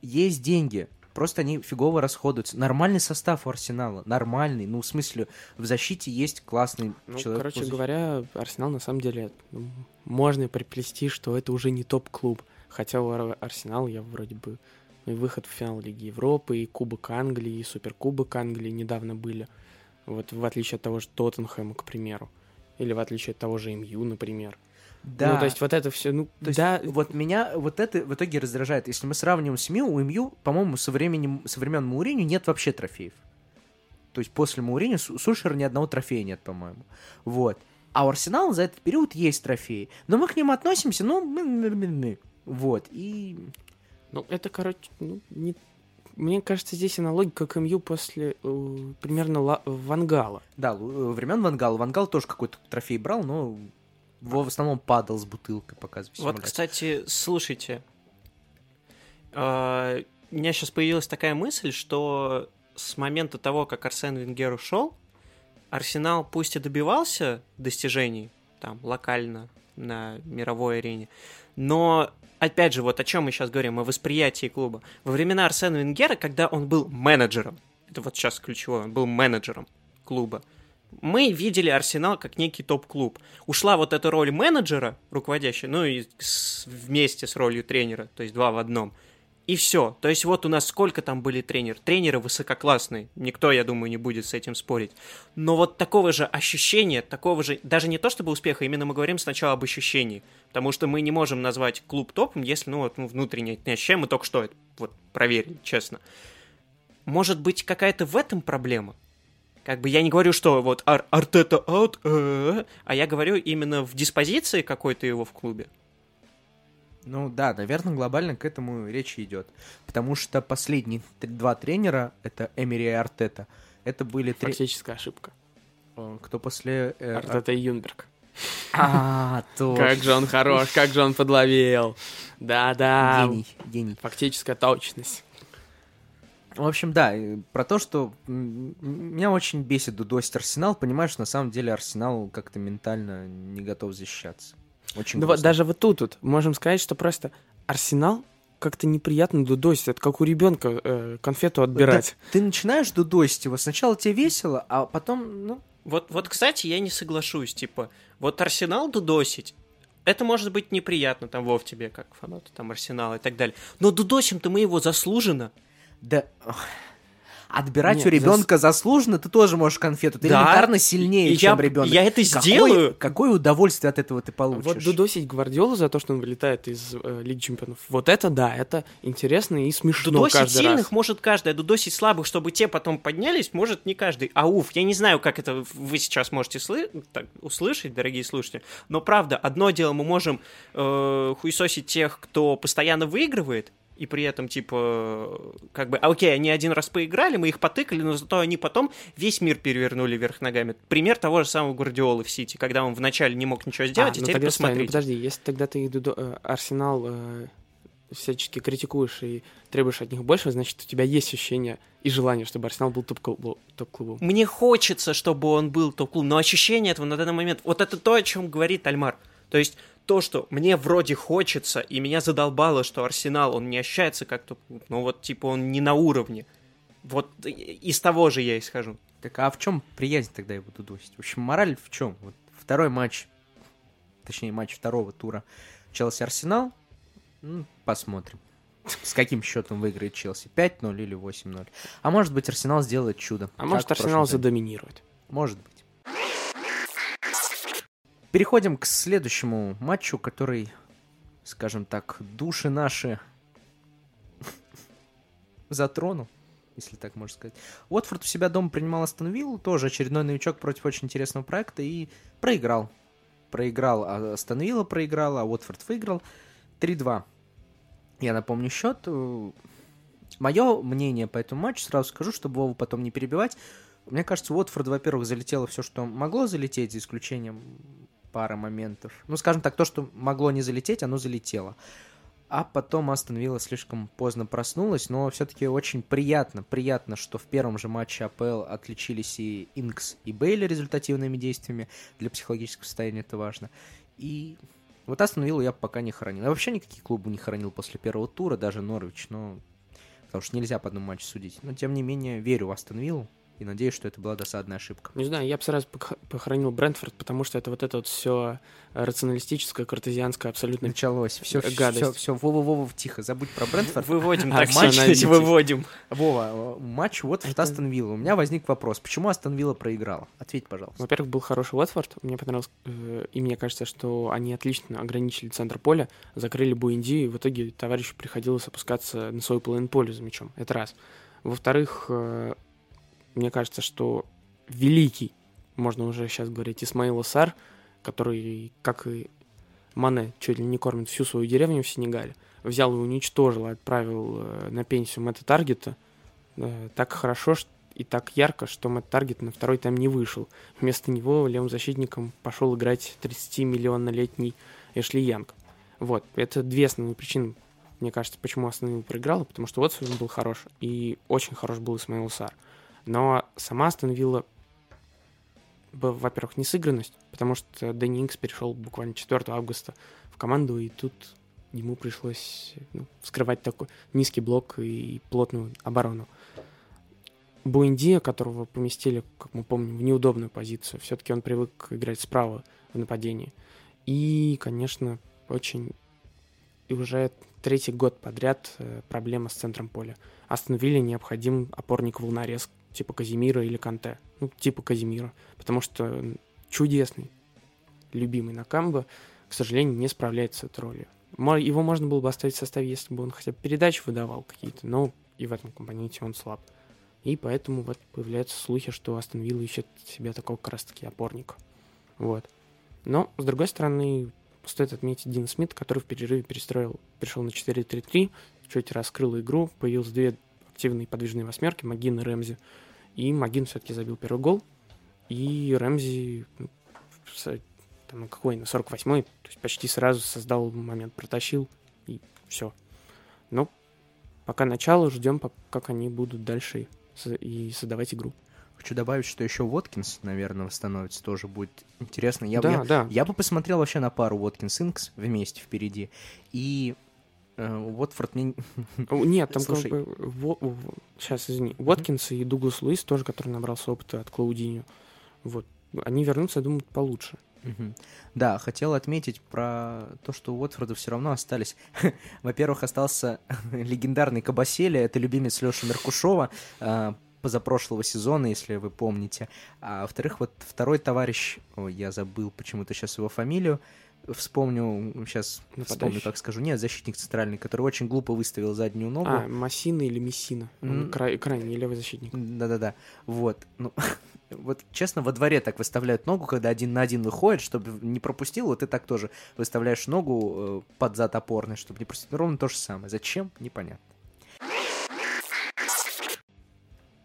есть деньги, просто они фигово расходуются. Нормальный состав у Арсенала, нормальный, ну, в смысле, в защите есть классный Ну, человек. короче говоря, Арсенал на самом деле ну, можно приплести, что это уже не топ-клуб. Хотя у Ар- Арсенала я вроде бы и выход в финал Лиги Европы, и Кубок Англии, и Суперкубок Англии недавно были. Вот в отличие от того же Тоттенхэма, к примеру. Или в отличие от того же МЮ, например. Да, Ну, то есть вот это все, ну, То есть да, вот меня вот это в итоге раздражает. Если мы сравниваем с МЮ, у МЮ, по-моему, со, временем, со времен Мауриню нет вообще трофеев. То есть после Мауриню Су- Сушера ни одного трофея нет, по-моему. Вот. А у Арсенала за этот период есть трофеи. Но мы к ним относимся, ну, вот, и... Ну, это, короче, ну, не... Мне кажется, здесь аналогия как МЮ после э, примерно ла- Вангала. Да, л- времен Вангала. Вангал тоже какой-то трофей брал, но в основном падал с бутылкой, всем Вот, играть. кстати, слушайте, а, у меня сейчас появилась такая мысль, что с момента того, как Арсен Венгер ушел, Арсенал пусть и добивался достижений там локально на мировой арене, но опять же, вот о чем мы сейчас говорим, о восприятии клуба. Во времена Арсена Венгера, когда он был менеджером, это вот сейчас ключевое, он был менеджером клуба, мы видели Арсенал как некий топ-клуб. Ушла вот эта роль менеджера, руководящая, ну и с- вместе с ролью тренера, то есть два в одном. И все. То есть вот у нас сколько там были тренеры. Тренеры высококлассные. Никто, я думаю, не будет с этим спорить. Но вот такого же ощущения, такого же... Даже не то чтобы успеха, именно мы говорим сначала об ощущении. Потому что мы не можем назвать клуб топом, если, ну, вот, ну, внутренне не ощущаем. Мы только что это вот проверили, честно. Может быть, какая-то в этом проблема? Как бы я не говорю, что вот Ар- Артета аут, э, а я говорю именно в диспозиции какой-то его в клубе. Ну да, наверное, глобально к этому речь идет. Потому что последние два тренера, это Эмери и Артета, это были три... Фактическая ошибка. э, Кто после... э, Артета и Юнберг. А, точно. Как же он хорош, как же он подловил. Да-да. Гений, гений. Фактическая точность. В общем, да, про то, что меня очень бесит дудосить Арсенал, понимаешь, на самом деле Арсенал как-то ментально не готов защищаться. Очень Да вот даже вот тут вот можем сказать, что просто Арсенал как-то неприятно дудосит. Это как у ребенка э, конфету отбирать. Да, ты начинаешь дудосить его, сначала тебе весело, а потом, ну, Вот, вот, кстати, я не соглашусь, типа, вот Арсенал дудосить, это может быть неприятно, там, Вов, тебе, как фанату, там, Арсенала и так далее. Но дудосим-то мы его заслуженно. Да... Отбирать Нет, у ребенка заслуженно, ты тоже можешь конфету. Ты Да. элементарно сильнее, И чем я, ребенок. я это сделаю. Какое удовольствие от этого ты получишь? Вот дудосить Гвардиолу за то, что он вылетает из э, Лиги Чемпионов. Вот это да, это интересно и смешно Дудосить каждый сильных раз. может каждый, а дудосить слабых, чтобы те потом поднялись, может не каждый. А уф, я не знаю, как это вы сейчас можете слы- так, услышать, дорогие слушатели, но правда, одно дело мы можем э, хуесосить тех, кто постоянно выигрывает, и при этом, типа, как бы, а, окей, они один раз поиграли, мы их потыкали, но зато они потом весь мир перевернули вверх ногами. Пример того же самого Гвардиолы в Сити, когда он вначале не мог ничего сделать, А, и ну теперь тогда стой, ну посмотрите. подожди, если тогда ты Дудо- э, Арсенал э, всячески критикуешь и требуешь от них больше, значит, у тебя есть ощущение и желание, чтобы Арсенал был топ-клубом. Мне хочется, чтобы он был топ-клуб, но ощущение этого на данный момент, вот это то, о чем говорит Альмар. То есть то, что мне вроде хочется, и меня задолбало, что Арсенал, он не ощущается как топ-клуб, но вот типа он не на уровне. Вот из того же я исхожу. Так а в чем приязнь тогда его дудосить? В общем, мораль в чем? Вот второй матч, точнее матч второго тура Челси-Арсенал, ну, посмотрим. С каким счетом выиграет Челси? 5-0 или 8-0? А может быть, Арсенал сделает чудо. А может, Арсенал задоминирует. Может быть. Переходим к следующему матчу, который, скажем так, души наши затронул, если так можно сказать. Уотфорд у себя дома принимал Астон Виллу, тоже очередной новичок против очень интересного проекта, и проиграл. Проиграл, а Астон Вилла проиграл, а Уотфорд выиграл 3-2. Я напомню счет. Мое мнение по этому матчу, сразу скажу, чтобы Вову потом не перебивать. Мне кажется, Уотфорд, во-первых, залетело все, что могло залететь, за исключением пары моментов. Ну, скажем так, то, что могло не залететь, оно залетело. А потом Астон Вилла слишком поздно проснулась, но все-таки очень приятно, приятно, что в первом же матче АПЛ отличились и Инкс, и Бейли результативными действиями. Для психологического состояния это важно. И вот Астон Виллу я пока не хранил. Я вообще никакие клубы не хранил после первого тура, даже Норвич, но... Потому что нельзя по одному матчу судить. Но, тем не менее, верю в Астон Виллу и надеюсь, что это была досадная ошибка. Не знаю, я бы сразу пох- похоронил Брентфорд, потому что это вот это вот все рационалистическое, картезианское, абсолютно Началось. Все, Гадость. все, все, Вова, Вова, тихо, забудь про Брентфорд. Выводим А, так матч, навидите. выводим. Вова, матч Это- Астон Вилла. У меня возник вопрос, почему Астон Вилла проиграла? Ответь, пожалуйста. Во-первых, был хороший Уотфорд, мне понравилось, э, и мне кажется, что они отлично ограничили центр поля, закрыли Буэнди, и в итоге товарищу приходилось опускаться на свою половину поля за мячом. Это раз. Во-вторых, э, мне кажется, что великий, можно уже сейчас говорить, Исмаил Сар который, как и Мане, чуть ли не кормит всю свою деревню в Сенегале, взял и уничтожил, отправил э, на пенсию Мэтта Таргета э, так хорошо и так ярко, что Мэтт Таргет на второй тайм не вышел. Вместо него левым защитником пошел играть 30-миллионнолетний Эшли Янг. Вот, это две основные причины, мне кажется, почему Вилла проиграла, потому что Уотфорд был хорош, и очень хорош был Исмаил Сар. Но сама Астон Вилла, во-первых, не сыгранность, потому что Дэнни Инкс перешел буквально 4 августа в команду, и тут ему пришлось ну, вскрывать такой низкий блок и плотную оборону. Буэнди, которого поместили, как мы помним, в неудобную позицию, все-таки он привык играть справа в нападении. И, конечно, очень и уже третий год подряд э, проблема с центром поля. Астон Вилле необходим опорник-волнорез типа Казимира или Канте. Ну, типа Казимира. Потому что чудесный, любимый Накамба, к сожалению, не справляется с этой ролью. Его можно было бы оставить в составе, если бы он хотя бы передачи выдавал какие-то, но и в этом компоненте он слаб. И поэтому вот появляются слухи, что Астон Вилла ищет себе такого как раз-таки опорника. Вот. Но, с другой стороны, стоит отметить Дин Смит, который в перерыве перестроил, перешел на 4-3-3, чуть раскрыл игру, появилось две активные подвижные восьмерки, Магин и Рэмзи. И Магин все-таки забил первый гол, и Рэмзи ну, там, какой, на 48-й, то есть почти сразу создал момент, протащил, и все. Но пока начало, ждем, как они будут дальше и создавать игру. Хочу добавить, что еще Воткинс, наверное, восстановится, тоже будет интересно. Я, да, я, да. я бы посмотрел вообще на пару Воткинс-Инкс вместе впереди. И Уотфорд мне... Нет, там Слушай... как бы... Сейчас, извини. Воткинс и Дуглас Луис тоже, который набрался опыта от Клаудиньо. Вот. Они вернутся, я думаю, получше. Угу. Да, хотел отметить про то, что у Уотфорда все равно остались. Во-первых, остался легендарный Кабасели, это любимец Леши Меркушова, э, позапрошлого сезона, если вы помните. А во-вторых, вот второй товарищ, ой, я забыл почему-то сейчас его фамилию, вспомню, сейчас Нападающий. вспомню, как скажу. Нет, защитник центральный, который очень глупо выставил заднюю ногу. А, Массина или Мессина. Mm-hmm. Край, крайний левый защитник. Да-да-да. Вот. Ну, вот честно, во дворе так выставляют ногу, когда один на один выходит, чтобы не пропустил, вот ты так тоже выставляешь ногу э, под зад опорный, чтобы не пропустить. Ровно то же самое. Зачем? Непонятно.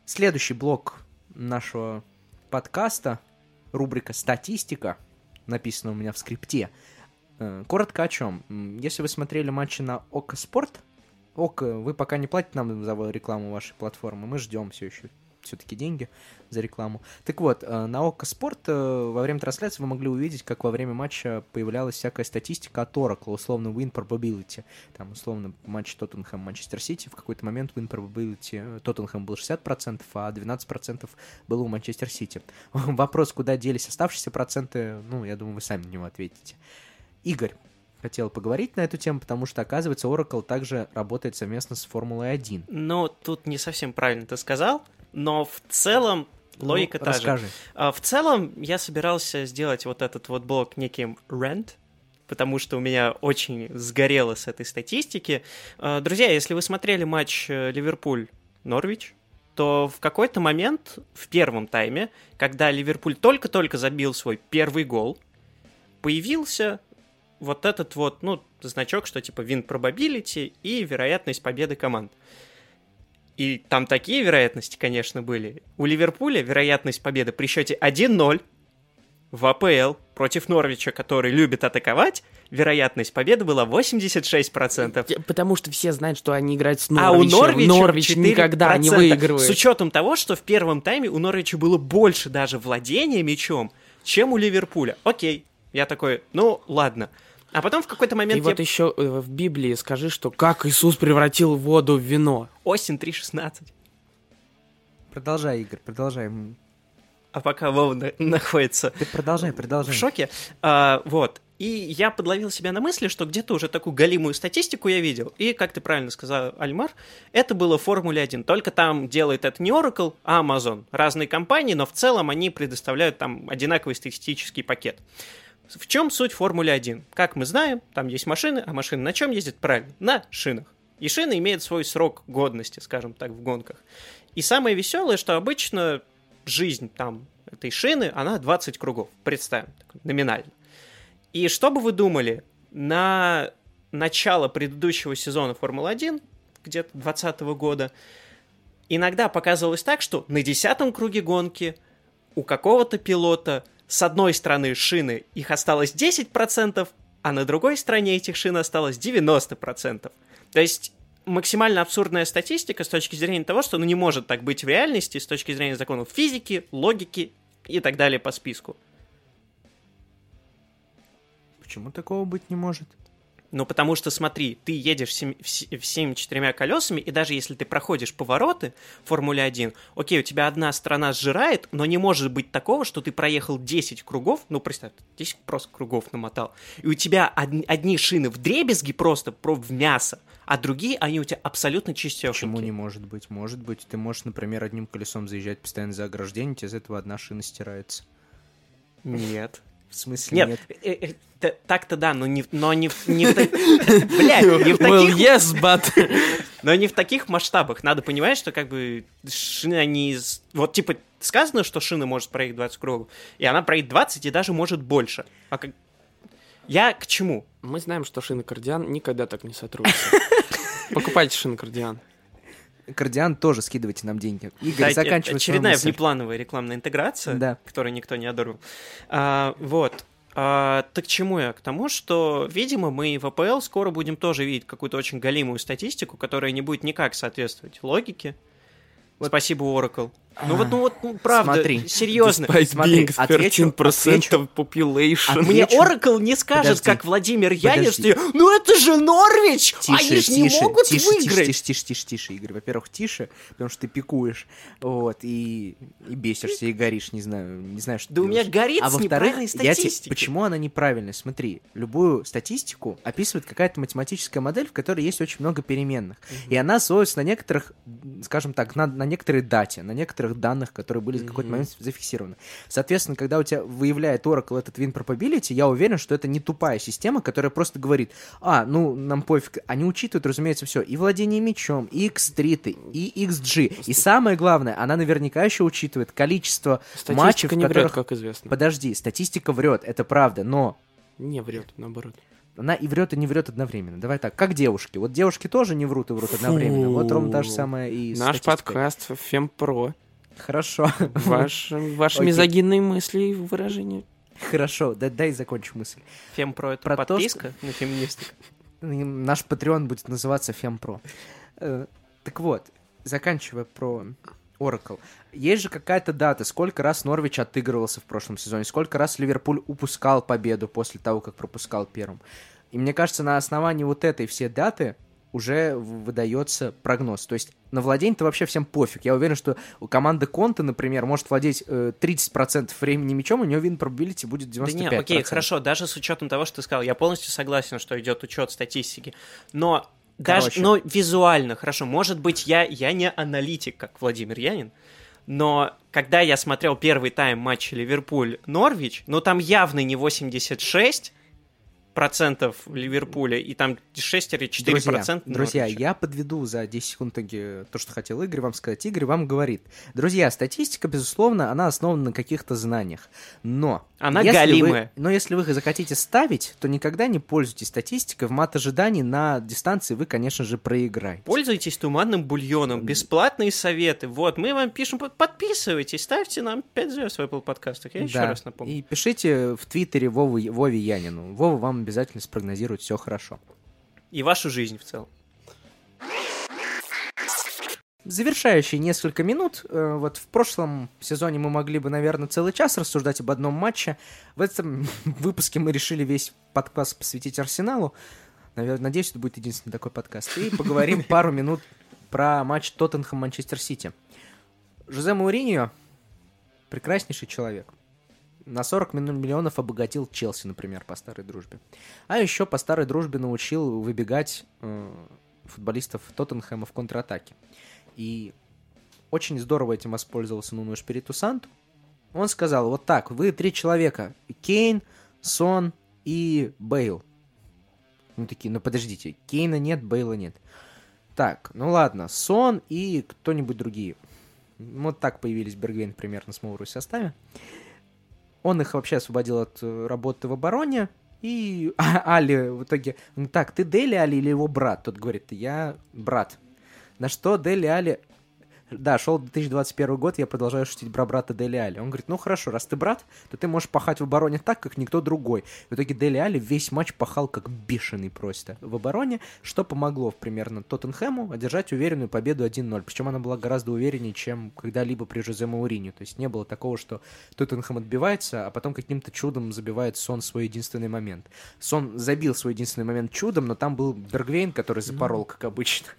Следующий блок нашего подкаста, рубрика «Статистика», написана у меня в скрипте. Э, коротко о чем. Если вы смотрели матчи на ОК Спорт, ОК, вы пока не платите нам за рекламу вашей платформы, мы ждем все еще все-таки деньги за рекламу. Так вот, э, на ОКО Спорт э, во время трансляции вы могли увидеть, как во время матча появлялась всякая статистика от Oracle, условно win probability. Там, условно, матч Тоттенхэм Манчестер Сити, в какой-то момент win probability Тоттенхэм был 60%, а 12% было у Манчестер Сити. Вопрос, куда делись оставшиеся проценты, ну, я думаю, вы сами на него ответите. Игорь, хотел поговорить на эту тему, потому что, оказывается, Oracle также работает совместно с Формулой 1. Но тут не совсем правильно ты сказал но в целом логика ну, та расскажи. же. А, в целом я собирался сделать вот этот вот блок неким rent, потому что у меня очень сгорело с этой статистики. А, друзья, если вы смотрели матч э, Ливерпуль-Норвич, то в какой-то момент в первом тайме, когда Ливерпуль только-только забил свой первый гол, появился вот этот вот, ну, значок, что типа win probability и вероятность победы команд. И там такие вероятности, конечно, были. У Ливерпуля вероятность победы при счете 1-0 в АПЛ против Норвича, который любит атаковать, вероятность победы была 86%. Потому что все знают, что они играют с Норвичем. А у Норвича Норвич никогда не выигрывает. С учетом того, что в первом тайме у Норвича было больше даже владения мячом, чем у Ливерпуля. Окей. Я такой, ну ладно. А потом в какой-то момент... И я... вот еще э, в Библии скажи, что как Иисус превратил воду в вино. Осень 3.16. Продолжай, Игорь, продолжай. А пока Вова на- находится... Ты продолжай, продолжай. В шоке. А, вот. И я подловил себя на мысли, что где-то уже такую галимую статистику я видел. И, как ты правильно сказал, Альмар, это было в Формуле 1. Только там делает это не Oracle, а Amazon. Разные компании, но в целом они предоставляют там одинаковый статистический пакет. В чем суть Формулы 1? Как мы знаем, там есть машины, а машины на чем ездят? Правильно, на шинах. И шины имеют свой срок годности, скажем так, в гонках. И самое веселое, что обычно жизнь там этой шины, она 20 кругов, представим, номинально. И что бы вы думали, на начало предыдущего сезона Формулы-1, где-то 2020 года, иногда показывалось так, что на десятом круге гонки у какого-то пилота с одной стороны шины их осталось 10%, а на другой стороне этих шин осталось 90%. То есть максимально абсурдная статистика с точки зрения того, что ну, не может так быть в реальности, с точки зрения законов физики, логики и так далее по списку. Почему такого быть не может? Ну, потому что, смотри, ты едешь всеми четырьмя колесами, и даже если ты проходишь повороты в Формуле 1, окей, у тебя одна сторона сжирает, но не может быть такого, что ты проехал 10 кругов, ну, представь, 10 просто кругов намотал, и у тебя одни, одни шины в дребезги просто, про в мясо, а другие, они у тебя абсолютно чистенькие. Почему не может быть? Может быть, ты можешь, например, одним колесом заезжать постоянно за ограждение, у тебя из этого одна шина стирается. Нет. В смысле нет? нет? Э, э, так-то да, но не, но не, не в Блядь, не в таких... yes, but... но не в таких масштабах. Надо понимать, что как бы шины, они... Вот типа сказано, что шина может проехать 20 кругов, и она проедет 20 и даже может больше. А как... Я к чему? Мы знаем, что шины кардиан никогда так не сотрудничают. Покупайте шины кардиан. Кардиан тоже скидывайте нам деньги. Игорь, да, заканчивай Очередная внеплановая рекламная интеграция, да. которую никто не одобрил. А, вот. А, так к чему я? К тому, что, видимо, мы в АПЛ скоро будем тоже видеть какую-то очень галимую статистику, которая не будет никак соответствовать логике. Вот. Спасибо, Oracle. Ну вот, ну вот, ну, правда, Смотри. серьезно. Смотри, отвечу, отвечу. population. А мне Oracle не скажет, Подожди. как Владимир Янин, что ну это же Норвич, Тише, они же не могут тише, выиграть. Тише, тише, тише, тише, Игорь. Во-первых, тише, потому что ты пикуешь, вот, и, и бесишься, и горишь, не знаю, не знаю, что Да у меня горит а с неправильной статистикой. почему она неправильная? Смотри, любую статистику описывает какая-то математическая модель, в которой есть очень много переменных. И она сводится на некоторых, скажем так, на, на некоторой дате, на некоторых данных, которые были в какой-то момент зафиксированы. Соответственно, когда у тебя выявляет Oracle этот win probability, я уверен, что это не тупая система, которая просто говорит, а, ну, нам пофиг. Они учитывают, разумеется, все. И владение мечом, и x-стриты, и XG. И самое главное, она наверняка еще учитывает количество Статистика в не врет, которых... как известно. Подожди, статистика врет, это правда, но Не врет, наоборот. она и врет, и не врет одновременно. Давай так, как девушки. Вот девушки тоже не врут и врут одновременно. Вот ровно та же самая и Наш статистикой. подкаст Фемпро. Хорошо. Ваш, ваши Окей. мизогинные мысли и выражения. Хорошо, да, дай закончу мысль. Фемпро это Про то, подписка на феминисток. Наш Patreon будет называться Фемпро. Э, Так вот, заканчивая про Oracle. Есть же какая-то дата, сколько раз Норвич отыгрывался в прошлом сезоне, сколько раз Ливерпуль упускал победу после того, как пропускал первым. И мне кажется, на основании вот этой все даты уже выдается прогноз. То есть на владение-то вообще всем пофиг. Я уверен, что у команды Конта, например, может владеть э, 30% времени мячом, у него вин probability будет 95%. Да не, окей, хорошо, даже с учетом того, что ты сказал, я полностью согласен, что идет учет статистики, но даже, но визуально, хорошо, может быть, я, я не аналитик, как Владимир Янин, но когда я смотрел первый тайм матча Ливерпуль-Норвич, ну там явно не 86 процентов Ливерпуля, и там 6 или 4 Друзья, процента друзья, Норвича. я подведу за 10 секунд итоги то, что хотел Игорь вам сказать. Игорь вам говорит. Друзья, статистика, безусловно, она основана на каких-то знаниях. Но... Она если галимая. Вы, но если вы захотите ставить, то никогда не пользуйтесь статистикой. В мат ожиданий на дистанции вы, конечно же, проиграете. Пользуйтесь туманным бульоном, бесплатные советы. Вот, мы вам пишем, под- подписывайтесь, ставьте нам 5 звезд в Apple подкастах. Я еще Да. раз напомню. И пишите в Твиттере Вову, Вове Янину. Вова вам обязательно спрогнозирует все хорошо. И вашу жизнь в целом. Завершающие несколько минут. э, Вот в прошлом сезоне мы могли бы, наверное, целый час рассуждать об одном матче. В этом выпуске мы решили весь подкаст посвятить Арсеналу. Надеюсь, это будет единственный такой подкаст. И поговорим пару минут про матч Тоттенхэм-Манчестер Сити. Жозе Мауриньо прекраснейший человек. На 40 миллион- миллионов обогатил Челси, например, по старой дружбе. А еще по старой дружбе научил выбегать э, футболистов Тоттенхэма в контратаке. И очень здорово этим воспользовался Нуно Эшпириту Санту. Он сказал, вот так, вы три человека, Кейн, Сон и Бейл. Ну такие, ну подождите, Кейна нет, Бейла нет. Так, ну ладно, Сон и кто-нибудь другие. Вот так появились Бергвейн примерно с Маурой в составе. Он их вообще освободил от э, работы в обороне, И Али в итоге, «Ну так, ты Дели Али или его брат? Тот говорит, я брат. На что Дели Али да, шел 2021 год, я продолжаю шутить про брата Дели Али. Он говорит, ну хорошо, раз ты брат, то ты можешь пахать в обороне так, как никто другой. В итоге Дели Али весь матч пахал как бешеный просто в обороне, что помогло примерно Тоттенхэму одержать уверенную победу 1-0. Причем она была гораздо увереннее, чем когда-либо при Жозе Мауриню. То есть не было такого, что Тоттенхэм отбивается, а потом каким-то чудом забивает Сон свой единственный момент. Сон забил свой единственный момент чудом, но там был Бергвейн, который запорол, как обычно.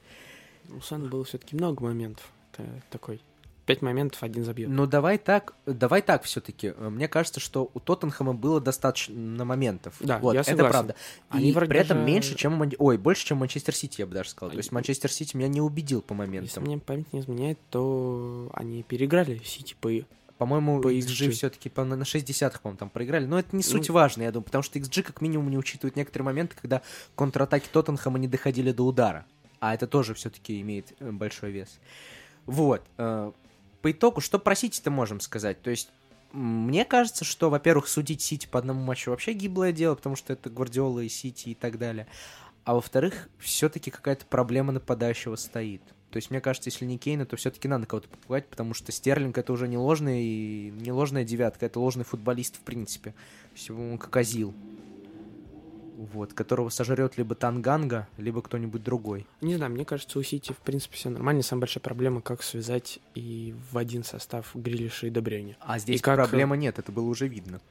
У Сана было все-таки много моментов это такой пять моментов, один забьет. Ну давай так, давай так все-таки. Мне кажется, что у Тоттенхэма было достаточно моментов. Да, вот, я это согласен. правда. Они И вроде при этом даже- меньше, чем ой, больше, чем Манчестер Сити, я бы даже сказал. То Они- есть Манчестер Сити меня не убедил по Если моментам. мне память не изменяет, то они переиграли Сити по... По-моему, по XG XG. все-таки на 60 по-моему, там проиграли. Но это не суть Ну- важно, я думаю, потому что XG как минимум не учитывает некоторые моменты, когда контратаки Тоттенхэма не доходили до удара. А это тоже все-таки имеет э, большой вес. Вот. э, По итогу, что про Сити-то можем сказать? То есть, мне кажется, что, во-первых, судить Сити по одному матчу вообще гиблое дело, потому что это Гвардиола и Сити и так далее. А во-вторых, все-таки какая-то проблема нападающего стоит. То есть, мне кажется, если не Кейна, то все-таки надо кого-то попугать, потому что Стерлинг это уже не ложная, и не ложная девятка, это ложный футболист в принципе. Всего он как Азил. Вот, которого сожрет либо Танганга, либо кто-нибудь другой. Не знаю, мне кажется, у Сити, в принципе, все нормально. Самая большая проблема, как связать и в один состав Грилиша и Добрёни. А здесь И как, проблемы нет, это было уже видно.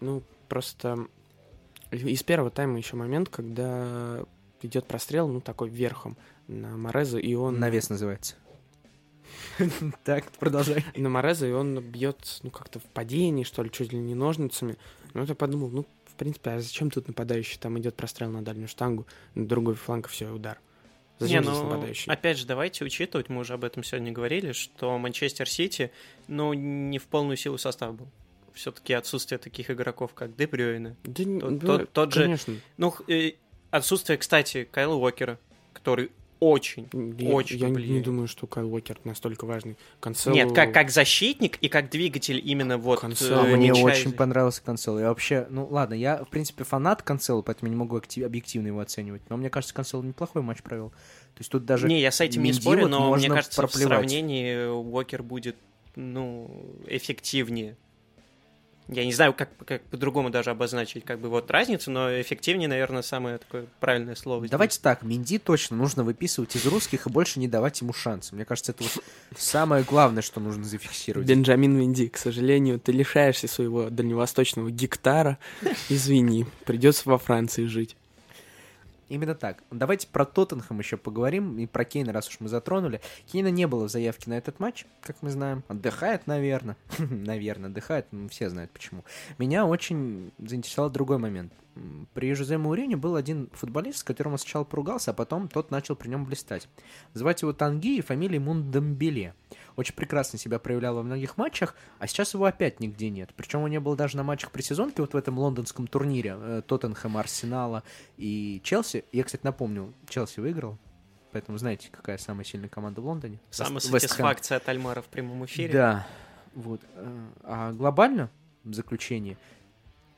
Ну, просто из первого тайма еще момент, когда идет прострел, ну, такой верхом на Мореза, и он... Навес называется. Так, продолжай. На Мореза, и он бьет, ну, как-то в падении, что ли, чуть ли не ножницами. Ну, я подумал, ну, принципе, а зачем тут нападающий? Там идет прострел на дальнюю штангу, на другой фланг, все, удар. Зачем Не, ну, нападающий? Опять же, давайте учитывать, мы уже об этом сегодня говорили, что Манчестер Сити, ну, не в полную силу состав был. Все-таки отсутствие таких игроков, как Де Брюйне. Да, тот- ну, тот- тот же- конечно. Ну, х- э, отсутствие, кстати, Кайла Уокера, который очень Я, очень я не влияет. думаю, что Кайл Уокер настолько важный. Канцело... Нет, как, как защитник и как двигатель именно вот... Канцело. э, мне мяча очень понравился Канцело. Я вообще, ну ладно, я в принципе фанат Канцело, поэтому не могу актив- объективно его оценивать. Но мне кажется, Канцело неплохой матч провел. То есть тут даже Не, я с этим не спорю, но мне кажется, в проплевать. сравнении Уокер будет, ну, эффективнее. Я не знаю, как, как по-другому даже обозначить как бы вот разницу, но эффективнее, наверное, самое такое правильное слово. здесь. Давайте так, Минди точно нужно выписывать из русских и больше не давать ему шанс. Мне кажется, это вот самое главное, что нужно зафиксировать. Бенджамин Венди, к сожалению, ты лишаешься своего дальневосточного гектара. Извини, придется во Франции жить. Именно так. Давайте про Тоттенхэм еще поговорим, и про Кейна, раз уж мы затронули. Кейна не было в заявке на этот матч, как мы знаем. Отдыхает, наверное. наверное, отдыхает, ну, все знают почему. Меня очень заинтересовал другой момент. При Жозе Мауриньо был один футболист, с которым он сначала поругался, а потом тот начал при нем блистать. Звать его Танги и фамилия Мундамбеле. Очень прекрасно себя проявлял во многих матчах, а сейчас его опять нигде нет. Причем он не был даже на матчах пресезонки, вот в этом лондонском турнире э, Тоттенхэма, Арсенала и Челси. Я, кстати, напомню, Челси выиграл, поэтому знаете, какая самая сильная команда в Лондоне? Самая сатисфакция от Альмара в прямом эфире. Да, вот. э, А глобально, в заключение,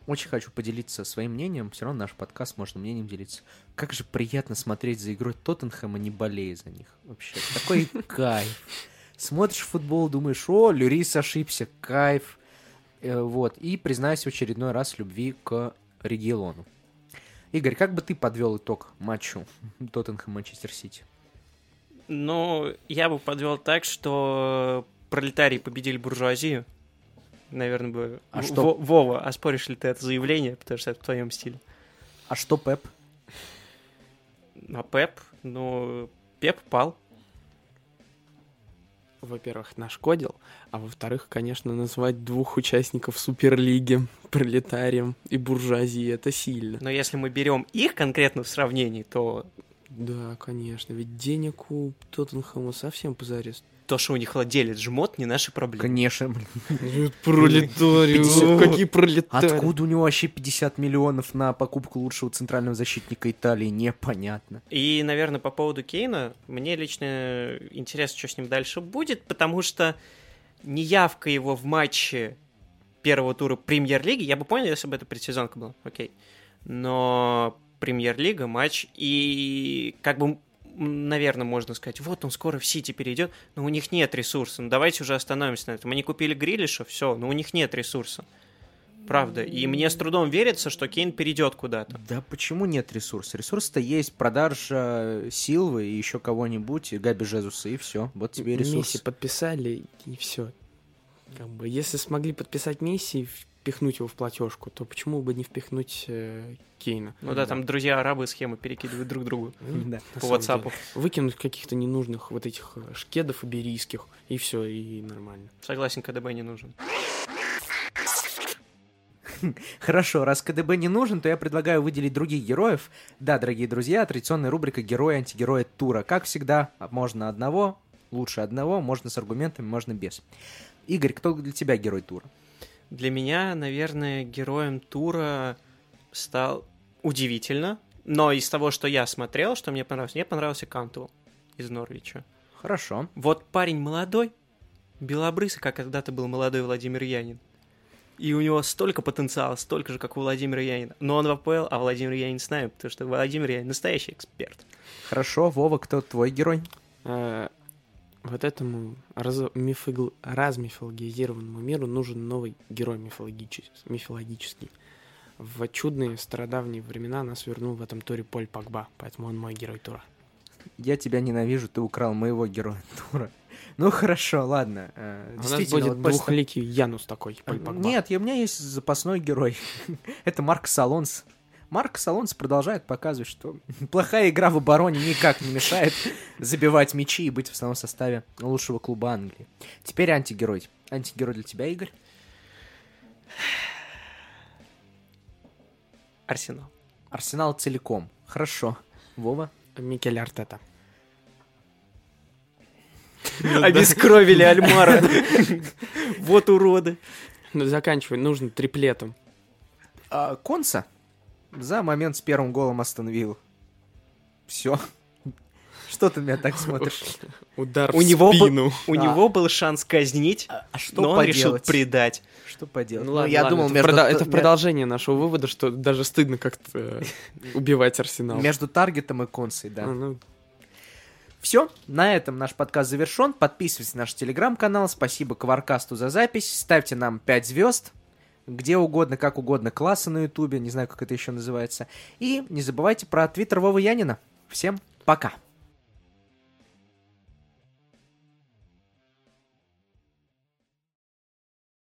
очень хочу поделиться своим мнением. Все равно наш подкаст можно мнением делиться. Как же приятно смотреть за игрой Тоттенхэма, не болея за них. Вообще, такой кайф. Смотришь футбол, думаешь, о, Люрис ошибся, кайф. Э, Вот. И признаюсь в очередной раз в любви к региону. Игорь, как бы ты подвел итог матчу Тоттенхэм-Манчестер Сити? Ну, я бы подвел так, что пролетарии победили буржуазию. Наверное, бы... А что- Во- Вова, оспоришь ли ты это заявление, потому что это в твоем стиле? А что Пеп? А Пеп? Ну, Пеп пал. Во-первых, нашкодил, а во-вторых, конечно, назвать двух участников Суперлиги пролетарием и буржуазией это сильно. Но если мы берем их конкретно в сравнении, то Да, конечно, ведь денег у Тоттенхэма совсем позарез. То, что у них владелец жмот, не наши проблемы. Конечно, блин. Пролетарий, 50 какие пролетарии. Откуда у него вообще 50 миллионов на покупку лучшего центрального защитника Италии, непонятно. И, наверное, по поводу Кейна, мне лично интересно, что с ним дальше будет, потому что неявка его в матче первого тура премьер-лиги, я бы понял, если бы это предсезонка была, окей. но премьер-лига, матч, и как бы наверное, можно сказать, вот он скоро в Сити перейдет, но у них нет ресурса. Ну давайте уже остановимся на этом. Они купили Грилиша, все, но у них нет ресурса. Правда. И мне с трудом верится, что Кейн перейдет куда-то. Да почему нет ресурса? Ресурс-то есть. Продажа Силвы и еще кого-нибудь, и Габи Жезуса, и все. Вот тебе ресурс. Месси подписали, и все. Как бы, если смогли подписать Месси, впихнуть его в платежку, то почему бы не впихнуть э, Кейна? Ну да, там друзья арабы схемы перекидывают друг другу Да, по WhatsApp. Выкинуть каких-то ненужных вот этих э, шкедов иберийских, и все, и нормально. Согласен, КДБ не нужен. Хорошо, раз КДБ не нужен, то я предлагаю выделить других героев. Да, дорогие друзья, традиционная рубрика «Герой-антигерой тура». Как всегда, можно одного, лучше одного, можно с аргументами, можно без. Игорь, кто для тебя герой тура? Для меня, наверное, героем тура стал удивительно, но из того, что я смотрел, что мне понравилось, мне понравился Кантуэлл из Норвича. Хорошо. Вот парень молодой, белобрысый, как когда-то был молодой Владимир Янин. И у него столько потенциала, столько же, как у Владимира Янина. Но он в АПЛ, а Владимир Янин с нами, потому что Владимир Янин настоящий эксперт. Хорошо, Вова, кто твой герой? Э, вот этому раз, мифигл, размифологизированному миру нужен новый герой мифологический, мифологический. В чудные стародавние времена нас вернул в этом туре Поль Пакба, поэтому он мой герой тура. Я тебя ненавижу, ты украл моего героя тура. Ну хорошо, ладно. э, А у нас будет вот двухликий Янус такой, Поль Пакба. Нет, я- у меня есть запасной герой. Это Марк Салонс. Марк Салонс продолжает показывать, что плохая игра в обороне никак не мешает забивать мячи и быть в основном составе лучшего клуба Англии. Теперь антигерой. Антигерой для тебя, Игорь? Арсенал. Арсенал целиком. Хорошо. Вова? Микель Артета. Обескровили Альмара. Вот уроды. Ну, заканчивай, нужно триплетом. А, Конса за момент с первым голом остановил. Все. Что ты на меня так смотришь? Удар У в него спину. У А. него был шанс казнить, А что но он решил поделать? предать. Что поделать? Ну, ладно, я ладно, думал, это, между, прода- это ме- продолжение нашего вывода, что даже стыдно как-то э, убивать Арсенал. между таргетом и консой, да. А, ну, Все, на этом наш подкаст завершен. Подписывайтесь на наш телеграм-канал. Спасибо Кваркасту за запись. Ставьте нам 5 звезд. Где угодно, как угодно, классы на ютубе. Не знаю, как это еще называется. И не забывайте про твиттер Вовы Янина. Всем пока.